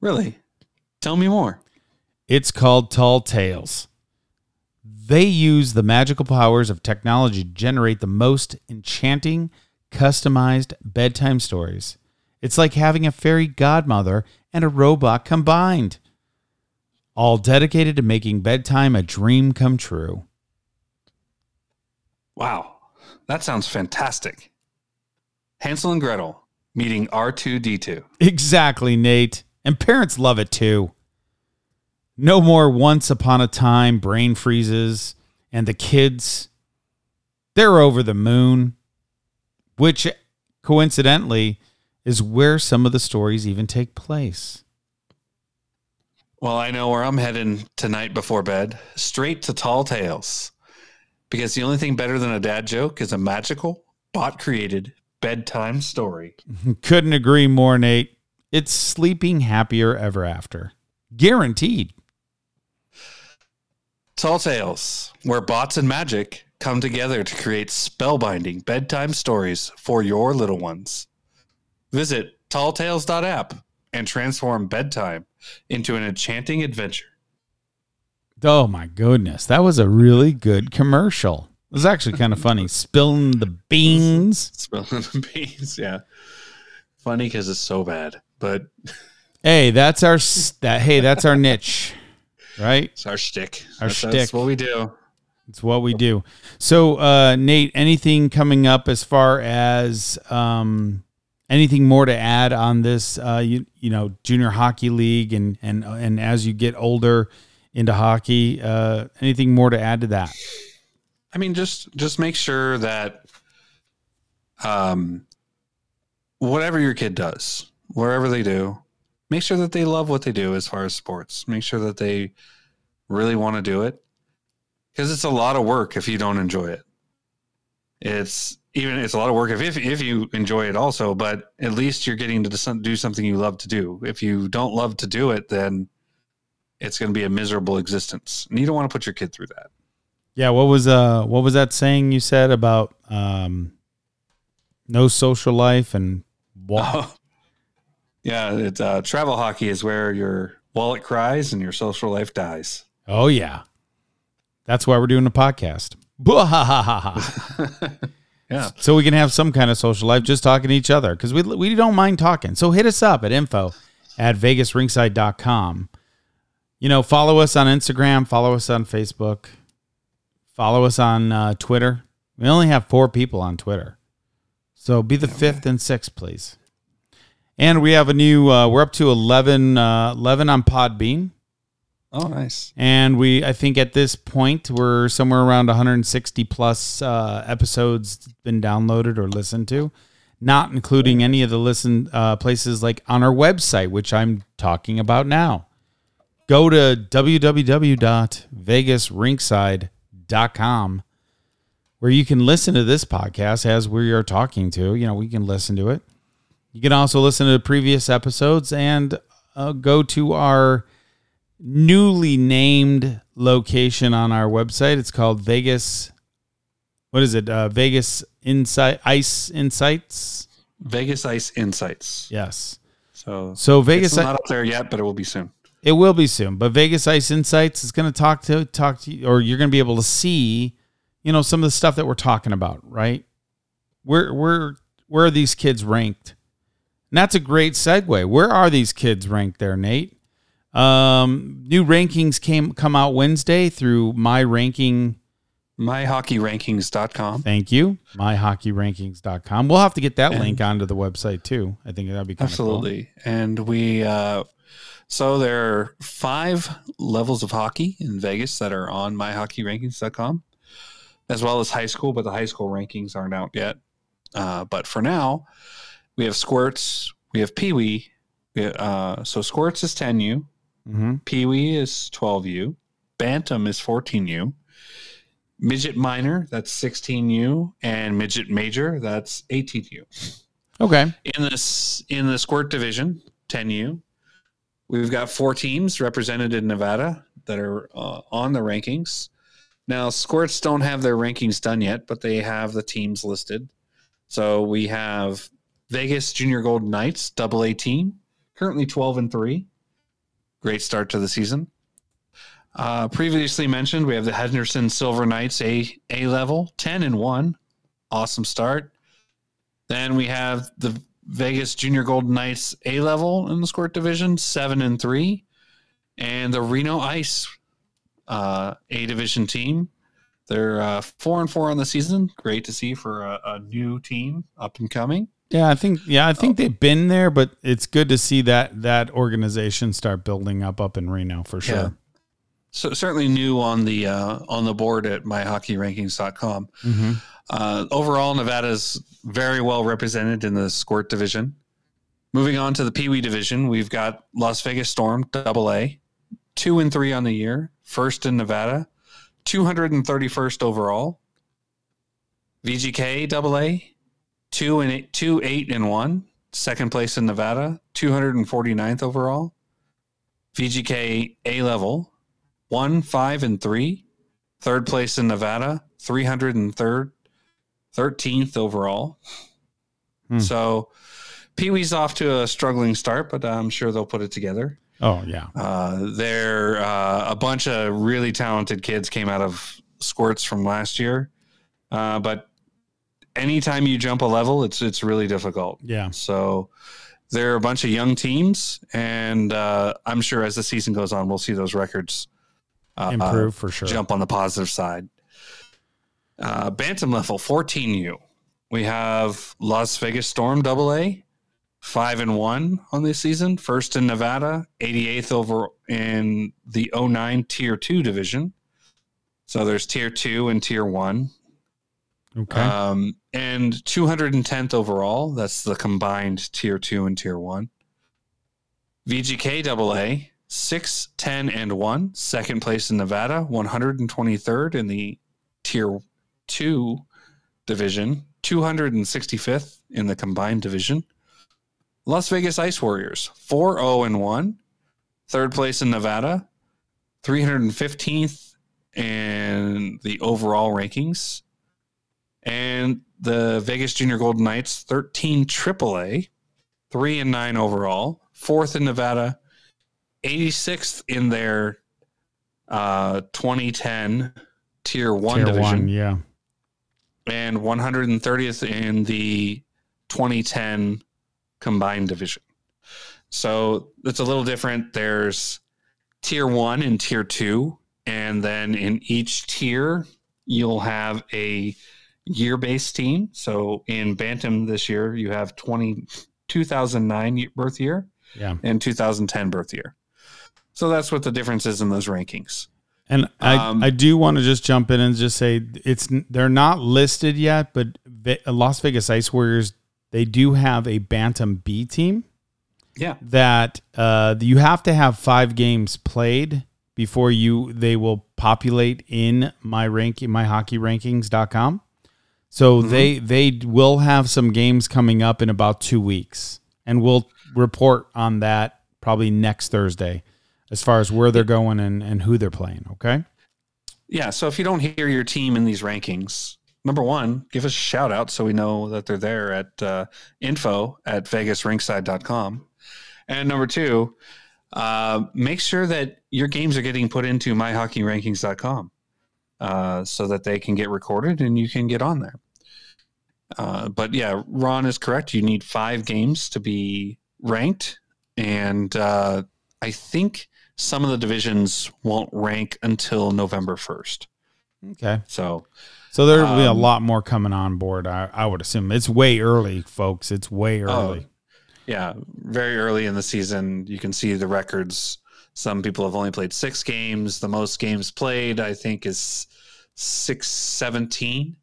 Really? Tell me more. It's called Tall Tales. They use the magical powers of technology to generate the most enchanting, customized bedtime stories. It's like having a fairy godmother and a robot combined, all dedicated to making bedtime a dream come true. Wow. That sounds fantastic. Hansel and Gretel meeting R2D2. Exactly, Nate. And parents love it too. No more once upon a time brain freezes, and the kids, they're over the moon, which coincidentally is where some of the stories even take place. Well, I know where I'm heading tonight before bed. Straight to Tall Tales. Because the only thing better than a dad joke is a magical, bot created bedtime story. Couldn't agree more, Nate. It's sleeping happier ever after. Guaranteed. Tall Tales, where bots and magic come together to create spellbinding bedtime stories for your little ones. Visit talltales.app and transform bedtime into an enchanting adventure. Oh my goodness. That was a really good commercial. It was actually kind of funny. Spilling the beans. Spelling the beans, yeah. Funny because it's so bad, but Hey, that's our that. Hey, that's our niche, right? it's our shtick. Our that's, that's shtick. what we do. It's what we do. So, uh, Nate, anything coming up as far as um, anything more to add on this? Uh, you you know, junior hockey league, and and and as you get older into hockey, uh, anything more to add to that? I mean, just just make sure that, um, whatever your kid does, wherever they do, make sure that they love what they do as far as sports. Make sure that they really want to do it, because it's a lot of work if you don't enjoy it. It's even it's a lot of work if if, if you enjoy it also, but at least you're getting to do something you love to do. If you don't love to do it, then it's going to be a miserable existence, and you don't want to put your kid through that. Yeah. What was uh what was that saying you said about um No social life and wa- Oh. Yeah, it's uh, travel hockey is where your wallet cries and your social life dies. oh yeah, that's why we're doing a podcast. Yeah. so we can have some kind of social life, just talking to each other because we we don't mind talking. So hit us up at info at vegasrinkside.com. You know, follow us on Instagram, follow us on Facebook, follow us on uh, Twitter. We only have four people on Twitter, so be the fifth and sixth, please. And we have a new. Uh, we're up to 11, uh, 11 on Podbean. Oh, nice. And we, I think at this point, we're somewhere around 160 plus uh, episodes been downloaded or listened to, not including any of the listen uh, places like on our website, which I'm talking about now. Go to www.vegasrinkside.com where you can listen to this podcast as we are talking to. You know, we can listen to it. You can also listen to previous episodes and uh, go to our newly named location on our website. It's called Vegas. What is it? Uh, Vegas Insight Ice Insights. Vegas Ice Insights. Yes. So, So it's Vegas, not up there yet, but it will be soon. it will be soon. But Vegas Ice Insights is going to talk to talk to you, or you're going to be able to see, you know, some of the stuff that we're talking about. Right? Where where where are these kids ranked? And that's a great segue. Where are these kids ranked there, Nate? Um, new rankings came come out Wednesday through my ranking MyHockeyRankings.com. Thank you. MyHockeyRankings.com. We'll have to get that link onto the website too. I think that'd be kind Absolutely. And we, uh, so there are five levels of hockey in Vegas that are on myhockeyrankings.com, as well as high school, but the high school rankings aren't out yet. Uh, but for now, we have squirts, we have Pee Wee. Uh, so squirts is 10U, Mm-hmm. Pee Wee is 12U, Bantam is 14U, Midget Minor, that's 16U, and Midget Major, that's 18U Okay. in this in the squirt division 10u we've got four teams represented in nevada that are uh, on the rankings. Now squirts don't have their rankings done yet but they have the teams listed. So we have vegas junior golden knights double a team currently 12 and 3 great start to the season uh, previously mentioned we have the henderson silver knights a a level 10 and 1 awesome start then we have the Vegas Junior Golden Knights A level in the squirt division, seven and three, and the Reno Ice uh, A division team. They're uh, four and four on the season. Great to see for a, a new team up and coming. Yeah, I think yeah, I think they've been there, but it's good to see that that organization start building up up in Reno for sure. Yeah. So certainly new on the uh, on the board at myhockeyrankings.com. Mm-hmm. Uh, overall, Nevada's very well represented in the squirt division. Moving on to the Pee Wee division, we've got Las Vegas Storm, double A, two and three on the year, first in Nevada, 231st overall. VGK double A, two and eight, two, eight and one, second place in Nevada, 249th overall. VGK A level, one, five, and three, third place in Nevada, 303rd 13th overall. Hmm. So Pee Wee's off to a struggling start, but I'm sure they'll put it together. Oh yeah. Uh, they're uh, a bunch of really talented kids came out of squirts from last year, uh, but anytime you jump a level, it's it's really difficult. Yeah. So there are a bunch of young teams, and uh, I'm sure as the season goes on, we'll see those records uh, Improve for sure. jump on the positive side. Uh, Bantam level 14U. We have Las Vegas Storm double A, five and one on this season. First in Nevada, 88th over in the 09 tier two division. So there's tier two and tier one. Okay. Um, and 210th overall. That's the combined tier two and tier one. VGK double A, 6, 10, and 1, second place in Nevada, 123rd in the tier two division, 265th in the combined division. Las Vegas Ice Warriors, 4 0 and 1. Third place in Nevada, 315th in the overall rankings. And the Vegas Junior Golden Knights, 13 AAA, three and nine overall, fourth in Nevada, 86th in their uh, 2010 Tier One Tier division, one, yeah. and 130th in the 2010 combined division. So it's a little different. There's tier one and tier two. And then in each tier, you'll have a year based team. So in Bantam this year, you have 20, 2009 birth year Yeah. and 2010 birth year. So that's what the difference is in those rankings. And I, Um, I do want to just jump in and just say it's they're not listed yet, but Las Vegas Ice Warriors they do have a Bantam B team Yeah. that uh, you have to have five games played before you they will populate in my rank my hockey hockeyrankings.com. So Mhm. they they will have some games coming up in about 2 weeks and we'll report on that probably next Thursday as far as where they're going and, and who they're playing, okay? Yeah. So if you don't hear your team in these rankings, number one, give us a shout out so we know that they're there at uh, info at vegasrinkside.com. And number two, uh, make sure that your games are getting put into myhockeyrankings.com uh, so that they can get recorded and you can get on there. Uh, but yeah, Ron is correct. You need five games to be ranked. And uh, I think some of the divisions won't rank until November 1st. Okay. So, So there will be a Um, lot more coming on board. I, I would assume it's way early, folks. It's way early. yeah, very early in the season, you can see the records. Some people have only played six games. The most games played, I think, is 617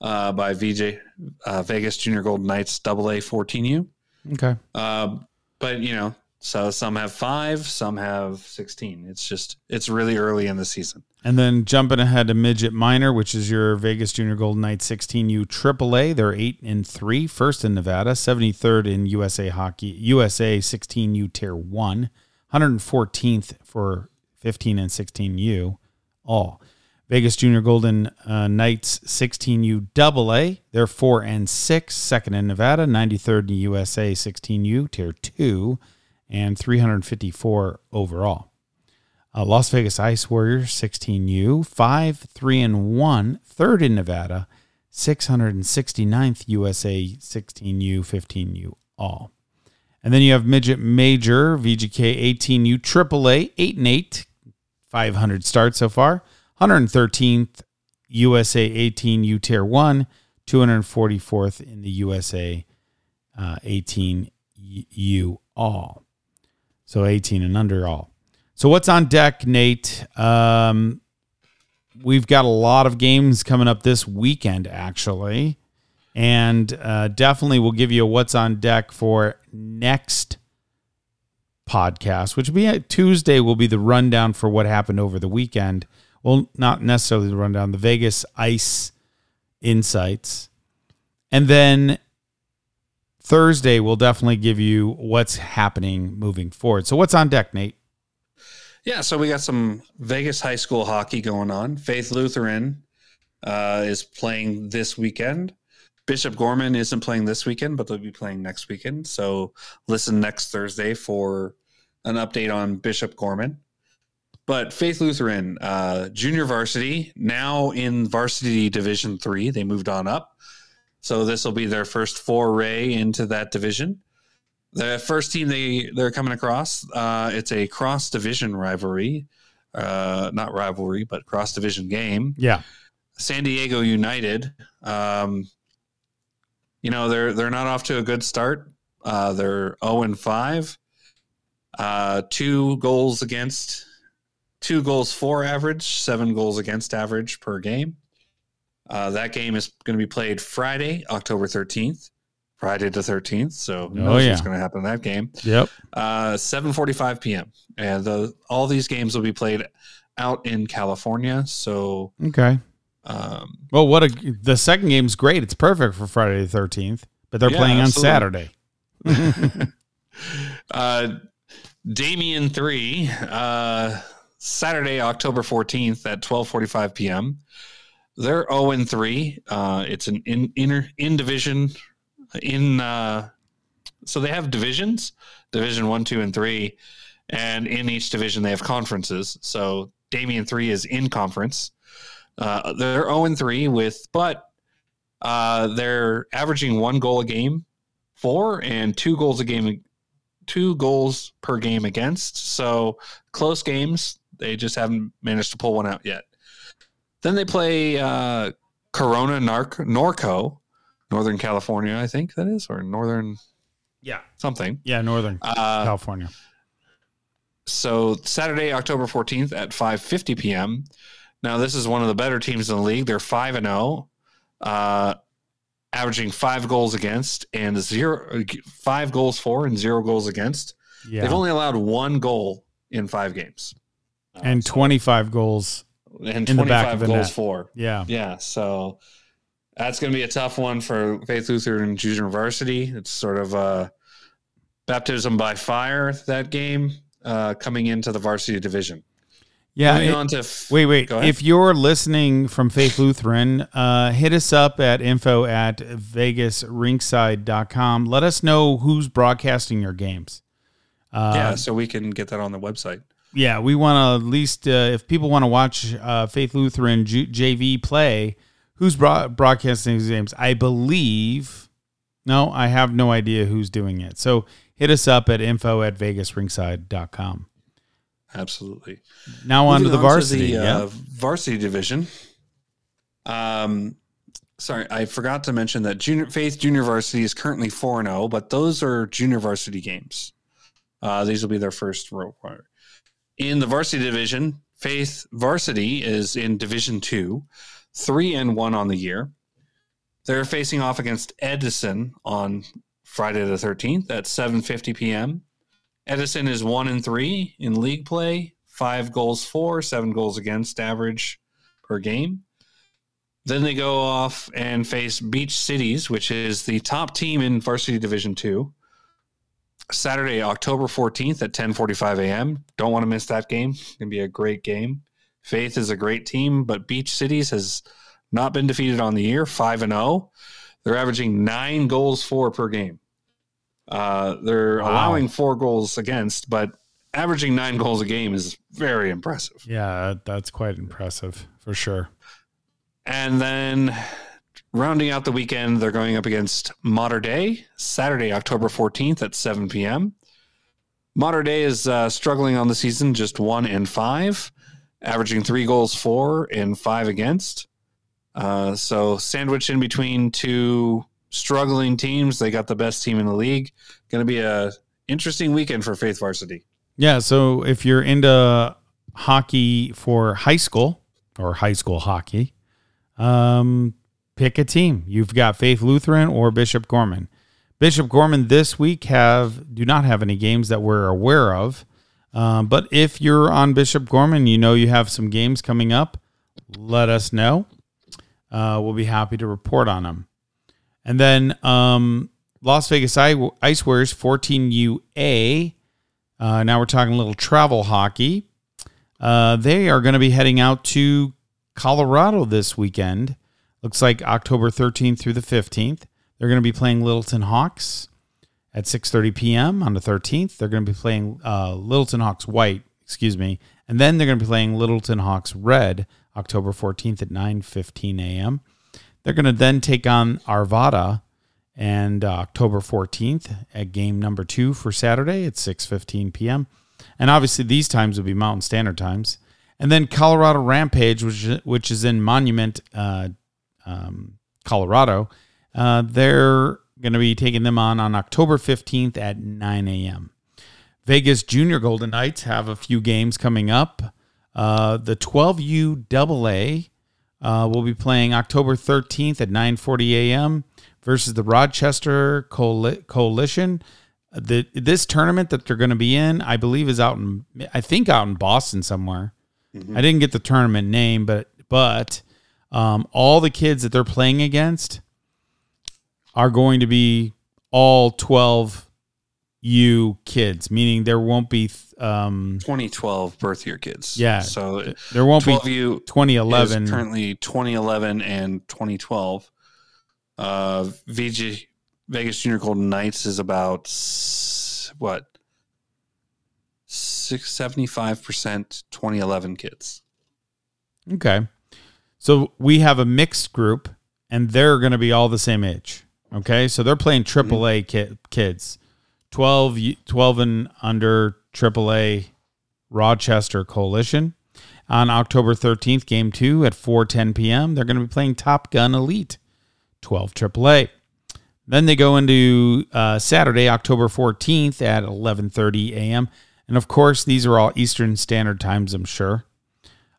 uh, by VJ uh, Vegas Junior Golden Knights Double A 14U. Okay. Uh, but, you know, so some have five, some have 16. It's just, it's really early in the season. And then jumping ahead to midget minor, which is your Vegas Junior Golden Knights 16U AAA. They're eight and three, first in Nevada, 73rd in USA Hockey, USA 16U Tier One, 114th for 15 and 16U, all. Vegas Junior Golden uh, Knights 16U AA. They're four and six, second in Nevada, 93rd in USA 16U Tier Two, and 354 overall. Uh, Las Vegas Ice Warriors 16U, 5, 3 and 1, third in Nevada, 669th USA 16U, 15U all. And then you have Midget Major, VGK 18U, AAA, 8 and 8, 500 starts so far, 113th USA 18U Tier 1, 244th in the USA uh, 18U all. So 18 and under all. So what's on deck, Nate? Um, we've got a lot of games coming up this weekend, actually, and uh, definitely we'll give you a what's on deck for next podcast, which will be a Tuesday. Will be the rundown for what happened over the weekend. Well, not necessarily the rundown, the Vegas Ice insights, and then Thursday we'll definitely give you what's happening moving forward. So what's on deck, Nate? Yeah, so we got some Vegas high school hockey going on. Faith Lutheran uh, is playing this weekend. Bishop Gorman isn't playing this weekend, but they'll be playing next weekend. So listen next Thursday for an update on Bishop Gorman. But Faith Lutheran, uh, junior varsity, now in varsity division three. They moved on up. So this will be their first foray into that division. The first team they they're coming across, uh, it's a cross division rivalry, uh, not rivalry, but cross division game. Yeah. San Diego United. Um, you know they're they're not off to a good start. Uh, they're zero and five. Uh, two goals against, two goals for average, seven goals against average per game. Uh, that game is going to be played Friday, October thirteenth. Friday the thirteenth. So who Oh, knows yeah. what's going to happen in that game? Yep. Uh, 7:45 p.m. And the, all these games will be played out in California. So Okay. Um, Well, what a the second game's great. It's perfect for Friday the thirteenth, but they're Yeah, playing on absolutely. Saturday. uh, Damien three, uh, Saturday, October 14th at 12:45 p.m. they're 0 and 3. Uh, it's an in inner in division in uh, so they have divisions, division 1, 2 and 3, and in each division they have conferences. So Damien 3 is in conference. Uh, they're 0 and 3 with but uh, they're averaging 1 goal a game for and 2 goals a game two goals per game against. So close games. They just haven't managed to pull one out yet. Then they play uh, Corona Narc- Norco, Northern California, I think that is, or Northern Yeah. something. Yeah, Northern Uh, California. so Saturday, October 14th at 5:50 p.m. Now this is one of the better teams in the league. They're 5 and 0. Uh averaging 5 goals against and 0 5 goals for and 0 goals against. Yeah. They've only allowed 1 goal in 5 games. Uh, and so- 25 goals. and in the 25 back of the goals net. for. Yeah. Yeah, so that's going to be a tough one for Faith Lutheran and Junior Varsity. It's sort of a baptism by fire that game uh, coming into the varsity division. Yeah. It- f- Wait, wait. If you're listening from Faith Lutheran, uh, hit us up at info at vegasrinkside.com. Let us know who's broadcasting your games. Uh, yeah, so we can get that on the website. yeah, we want to at least, uh, if people want to watch uh, Faith Lutheran J- JV play, who's bro- broadcasting these games? I believe, no, I have no idea who's doing it. So hit us up at info at vegasrinkside.com. Absolutely. Now on to the varsity. uh, yeah. varsity division. Um, sorry, I forgot to mention that Junior Faith Junior Varsity is currently four and zero, but those are junior varsity games. Uh, these will be their first row. In the varsity division, Faith Varsity is in Division Two, three and one on the year. They're facing off against Edison on Friday the thirteenth at seven fifty p.m. Edison is one and three in league play, five goals for, seven goals against average per game. Then they go off and face Beach Cities, which is the top team in Varsity Division Two. Saturday, October fourteenth at ten forty-five a.m. Don't want to miss that game. It's gonna be a great game. Faith is a great team, but Beach Cities has not been defeated on the year, five and zero. They're averaging nine goals for per game. Uh, they're Wow. allowing four goals against, but averaging nine goals a game is very impressive. Yeah, that's quite impressive for sure. And then rounding out the weekend, they're going up against Mater Dei, Saturday, October 14th at 7 p.m. Mater Dei is uh, struggling on the season, just one and five, averaging three goals for and five against. Uh, so sandwiched in between two struggling teams, they got the best team in the league. Going to be a interesting weekend for Faith Varsity. Yeah, so if you're into hockey for high school or high school hockey, um, pick a team. You've got Faith Lutheran or Bishop Gorman. Bishop Gorman this week have do not have any games that we're aware of. Um, but if you're on Bishop Gorman, you know you have some games coming up. Let us know. Uh, we'll be happy to report on them. And then um, Las Vegas Ice Warriors 14UA. Uh, now we're talking a little travel hockey. Uh, they are going to be heading out to Colorado this weekend. Looks like October 13th through the 15th. They're going to be playing Littleton Hawks at 6:30 p.m. on the 13th. They're going to be playing uh, Littleton Hawks White, excuse me, and then they're going to be playing Littleton Hawks Red October 14th at 9:15 a.m. They're going to then take on Arvada and uh, October 14th at game number two for Saturday at 6:15 p.m. And obviously these times will be Mountain Standard Times. And then Colorado Rampage, which which is in Monument, uh, um, Colorado, uh, they're going to be taking them on on October 15th at 9 a.m. Vegas Junior Golden Knights have a few games coming up. Uh, the 12U AA uh, will be playing October 13th at 9:40 a.m. versus the Rochester Coali- Coalition. The this tournament that they're going to be in, I believe, is out in I think out in Boston somewhere. I didn't get the tournament name, but but um, all the kids that they're playing against are going to be all 12 U kids, meaning there won't be um, 2012 birth year kids. Yeah. So there won't be 12U 2011. is currently 2011 and 2012. Uh, VG Vegas Junior Golden Knights is about what six seventy five percent 2011 kids. Okay. So we have a mixed group, and they're going to be all the same age. Okay. So they're playing AAA ki- kids, 12, 12 and under AAA Rochester Coalition. On October 13th, game two at 4:10 p.m., they're going to be playing Top Gun Elite, 12 AAA. Then they go into uh, Saturday, October 14th at 11:30 a.m. And of course, these are all Eastern Standard Times, I'm sure.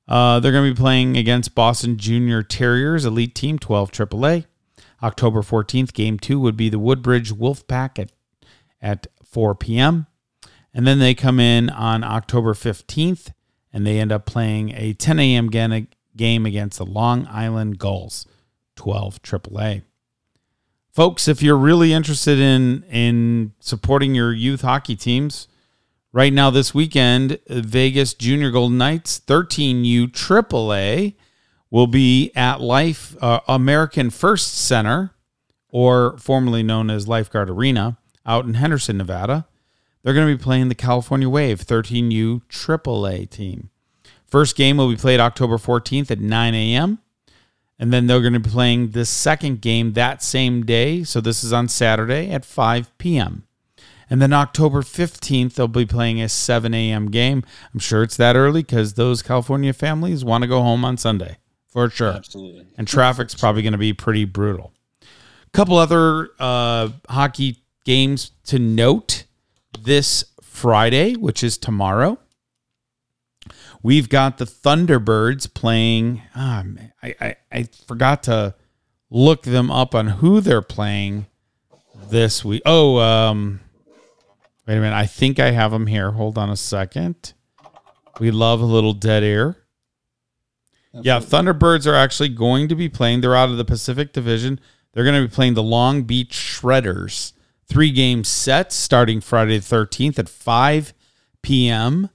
Uh, they're going to be playing against Boston Junior Terriers Elite Team 12 AAA. October 14th, game two would be the Woodbridge Wolfpack at, at 4 p.m. And then they come in on October 15th and they end up playing a 10 a.m. game against the Long Island Gulls 12 AAA. Folks, if you're really interested in, in supporting your youth hockey teams, Right now, this weekend, Vegas Junior Golden Knights 13U AAA will be at Life uh, American First Center, or formerly known as Lifeguard Arena, out in Henderson, Nevada. They're going to be playing the California Wave 13U AAA team. First game will be played October 14th at 9 a.m. And then they're going to be playing the second game that same day. So this is on Saturday at 5 p.m. And then October 15th, they'll be playing a 7 a.m. game. I'm sure it's that early because those California families want to go home on Sunday for sure. Absolutely. And traffic's probably going to be pretty brutal. A Couple other uh, hockey games to note this Friday, which is tomorrow. We've got the Thunderbirds playing. Ah, man, I, I, I forgot to look them up on who they're playing this week. Oh, um, wait a minute. I think I have them here. Hold on a second. We love a little dead air. Yeah, Thunderbirds are actually going to be playing. They're out of the Pacific Division. They're going to be playing the Long Beach Shredders. Three game set starting Friday the 13th at 5 p.m.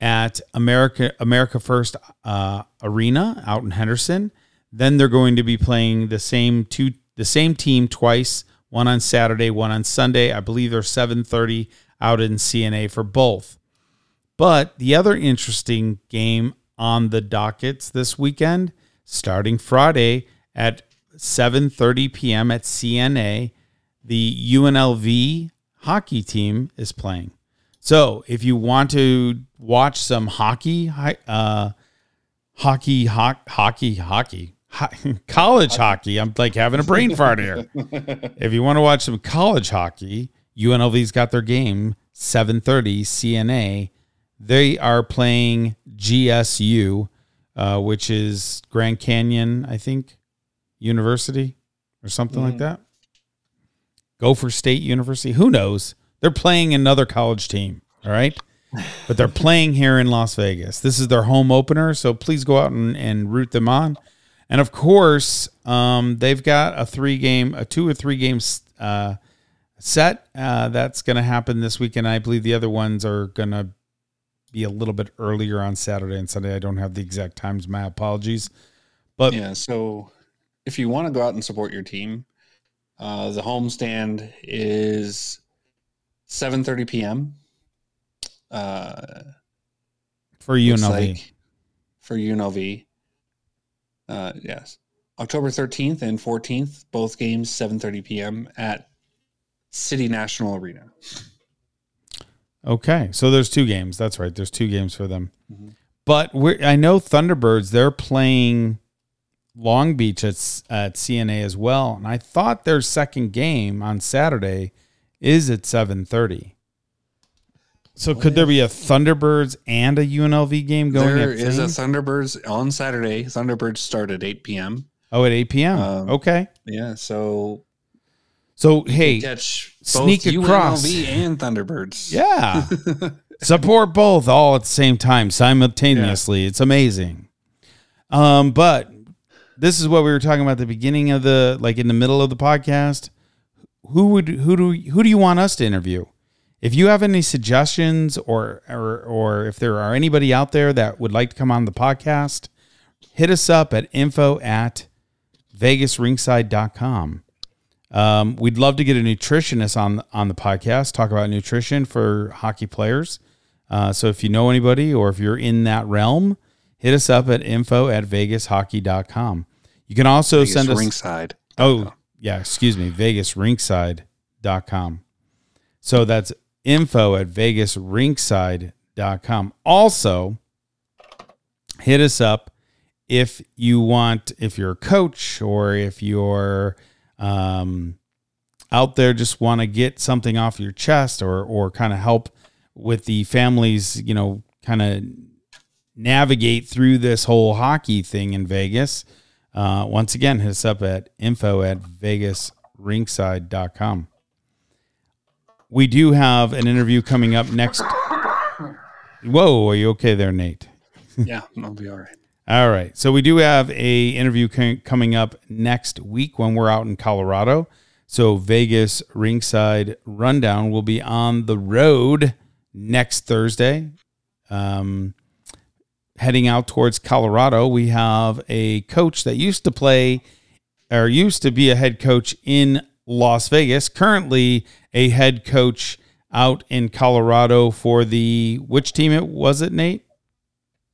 at America America First uh, Arena out in Henderson. Then they're going to be playing the same two the same team twice, one on Saturday, one on Sunday. I believe they're 7:30 out in CNA for both. But the other interesting game on the dockets this weekend, starting Friday at 7:30 p.m. at CNA, the UNLV hockey team is playing. So, if you want to watch some hockey, uh, hockey, ho- hockey, hockey, ho- college hockey, I'm like having a brain fart here. if you want to watch some college hockey, UNLV's got their game 7:30 CNA. They are playing GSU, uh, which is Grand Canyon, I think, University or something like that. Gopher State University. Who knows? They're playing another college team. All right. But they're playing here in Las Vegas. This is their home opener. So please go out and, and root them on. And of course, um, they've got a three game, a two or three game uh, set uh, that's going to happen this weekend. I believe the other ones are going to be a little bit earlier on Saturday and Sunday. I don't have the exact times. My apologies. But Yeah. So if you want to go out and support your team, uh, the homestand is 7:30 p.m. Uh, for UNLV, like for UNLV. Uh, yes, October 13th and 14th, both games 7:30 p.m. at City National Arena. Okay, so there's two games. That's right. There's two games for them. Mhm. But we're, I know Thunderbirds. They're playing Long Beach at at CNA as well, and I thought their second game on Saturday is at 7:30. So could there be a Thunderbirds and a UNLV game going There at a? Thunderbirds on Saturday. Thunderbirds start at 8 p.m. oh at 8 p.m. Um, okay. Yeah, so So hey, catch sneak across. UNLV and Thunderbirds. Yeah. Support both all at the same time, simultaneously. It's amazing. Um, but this is what we were talking about at the beginning of the like in the middle of the podcast. who would who do who do you want us to interview? If you have any suggestions or or or if there are anybody out there that would like to come on the podcast, hit us up at info at vegasrinkside.com. Um, we'd love to get a nutritionist on on the podcast, talk about nutrition for hockey players. Uh, so if you know anybody or if you're in that realm, hit us up at info at vegashockey.com. You can also Vegas send us rinkside. Oh, yeah, excuse me, vegasrinkside.com. So that's info at vegasrinkside.com. Also, hit us up if you want, if you're a coach or if you're um, out there just want to get something off your chest or, or kind of help with the families, you know, kind of navigate through this whole hockey thing in Vegas. Uh, once again, hit us up at info at vegasrinkside.com. We do have an interview coming up next. Whoa, are you okay there, Nate? yeah, I'll be all right. All right. So we do have a interview c- coming up next week when we're out in Colorado. So Vegas Rinkside Rundown will be on the road next Thursday. Um, heading out towards Colorado, we have a coach that used to play or used to be a head coach in Las Vegas, currently a head coach out in Colorado for the which team it was it, Nate?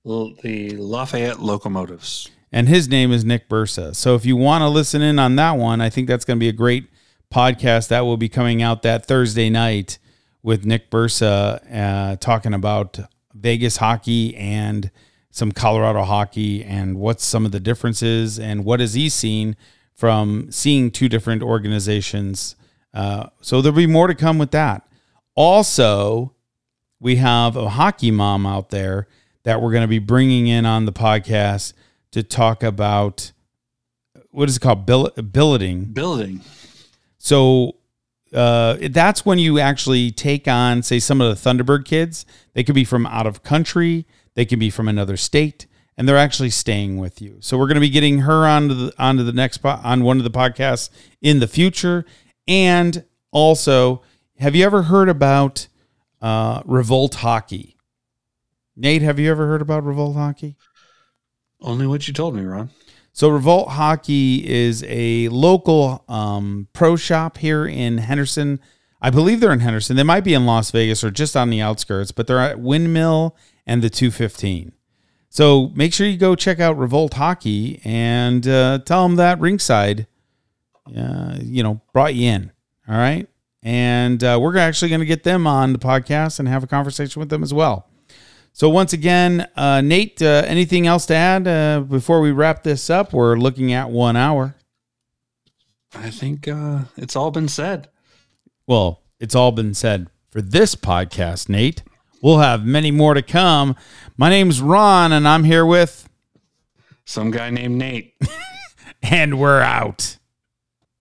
The Lafayette Locomotives. and his name is Nick Bursa. So if you want to listen in on that one, I think that's going to be a great podcast that will be coming out that Thursday night with Nick Bursa uh, talking about Vegas hockey and some Colorado hockey and what's some of the differences and what has he seen from seeing two different organizations. Uh, so there'll be more to come with that. Also, we have a hockey mom out there that we're going to be bringing in on the podcast to talk about what is it called Bill- billeting Building. so uh, that's when you actually take on, say, some of the Thunderbird kids. They could be from out of country, they can be from another state, and they're actually staying with you. So we're going to be getting her onto the onto the next po- on one of the podcasts in the future. And also, have you ever heard about uh, Revolt Hockey? Nate, have you ever heard about Revolt Hockey? Only what you told me, Ron. So Revolt Hockey is a local um, pro shop here in Henderson. I believe they're in Henderson. They might be in Las Vegas or just on the outskirts, but they're at Windmill and the 215. So make sure you go check out Revolt Hockey and uh, tell them that Rinkside, uh, you know, brought you in. All right, and uh, we're actually going to get them on the podcast and have a conversation with them as well. So once again, uh, Nate, uh, anything else to add uh, before we wrap this up? We're looking at one hour. I think uh, it's all been said. Well, it's all been said for this podcast, Nate. We'll have many more to come. My name's Ron, and I'm here with, Some guy named Nate. and we're out.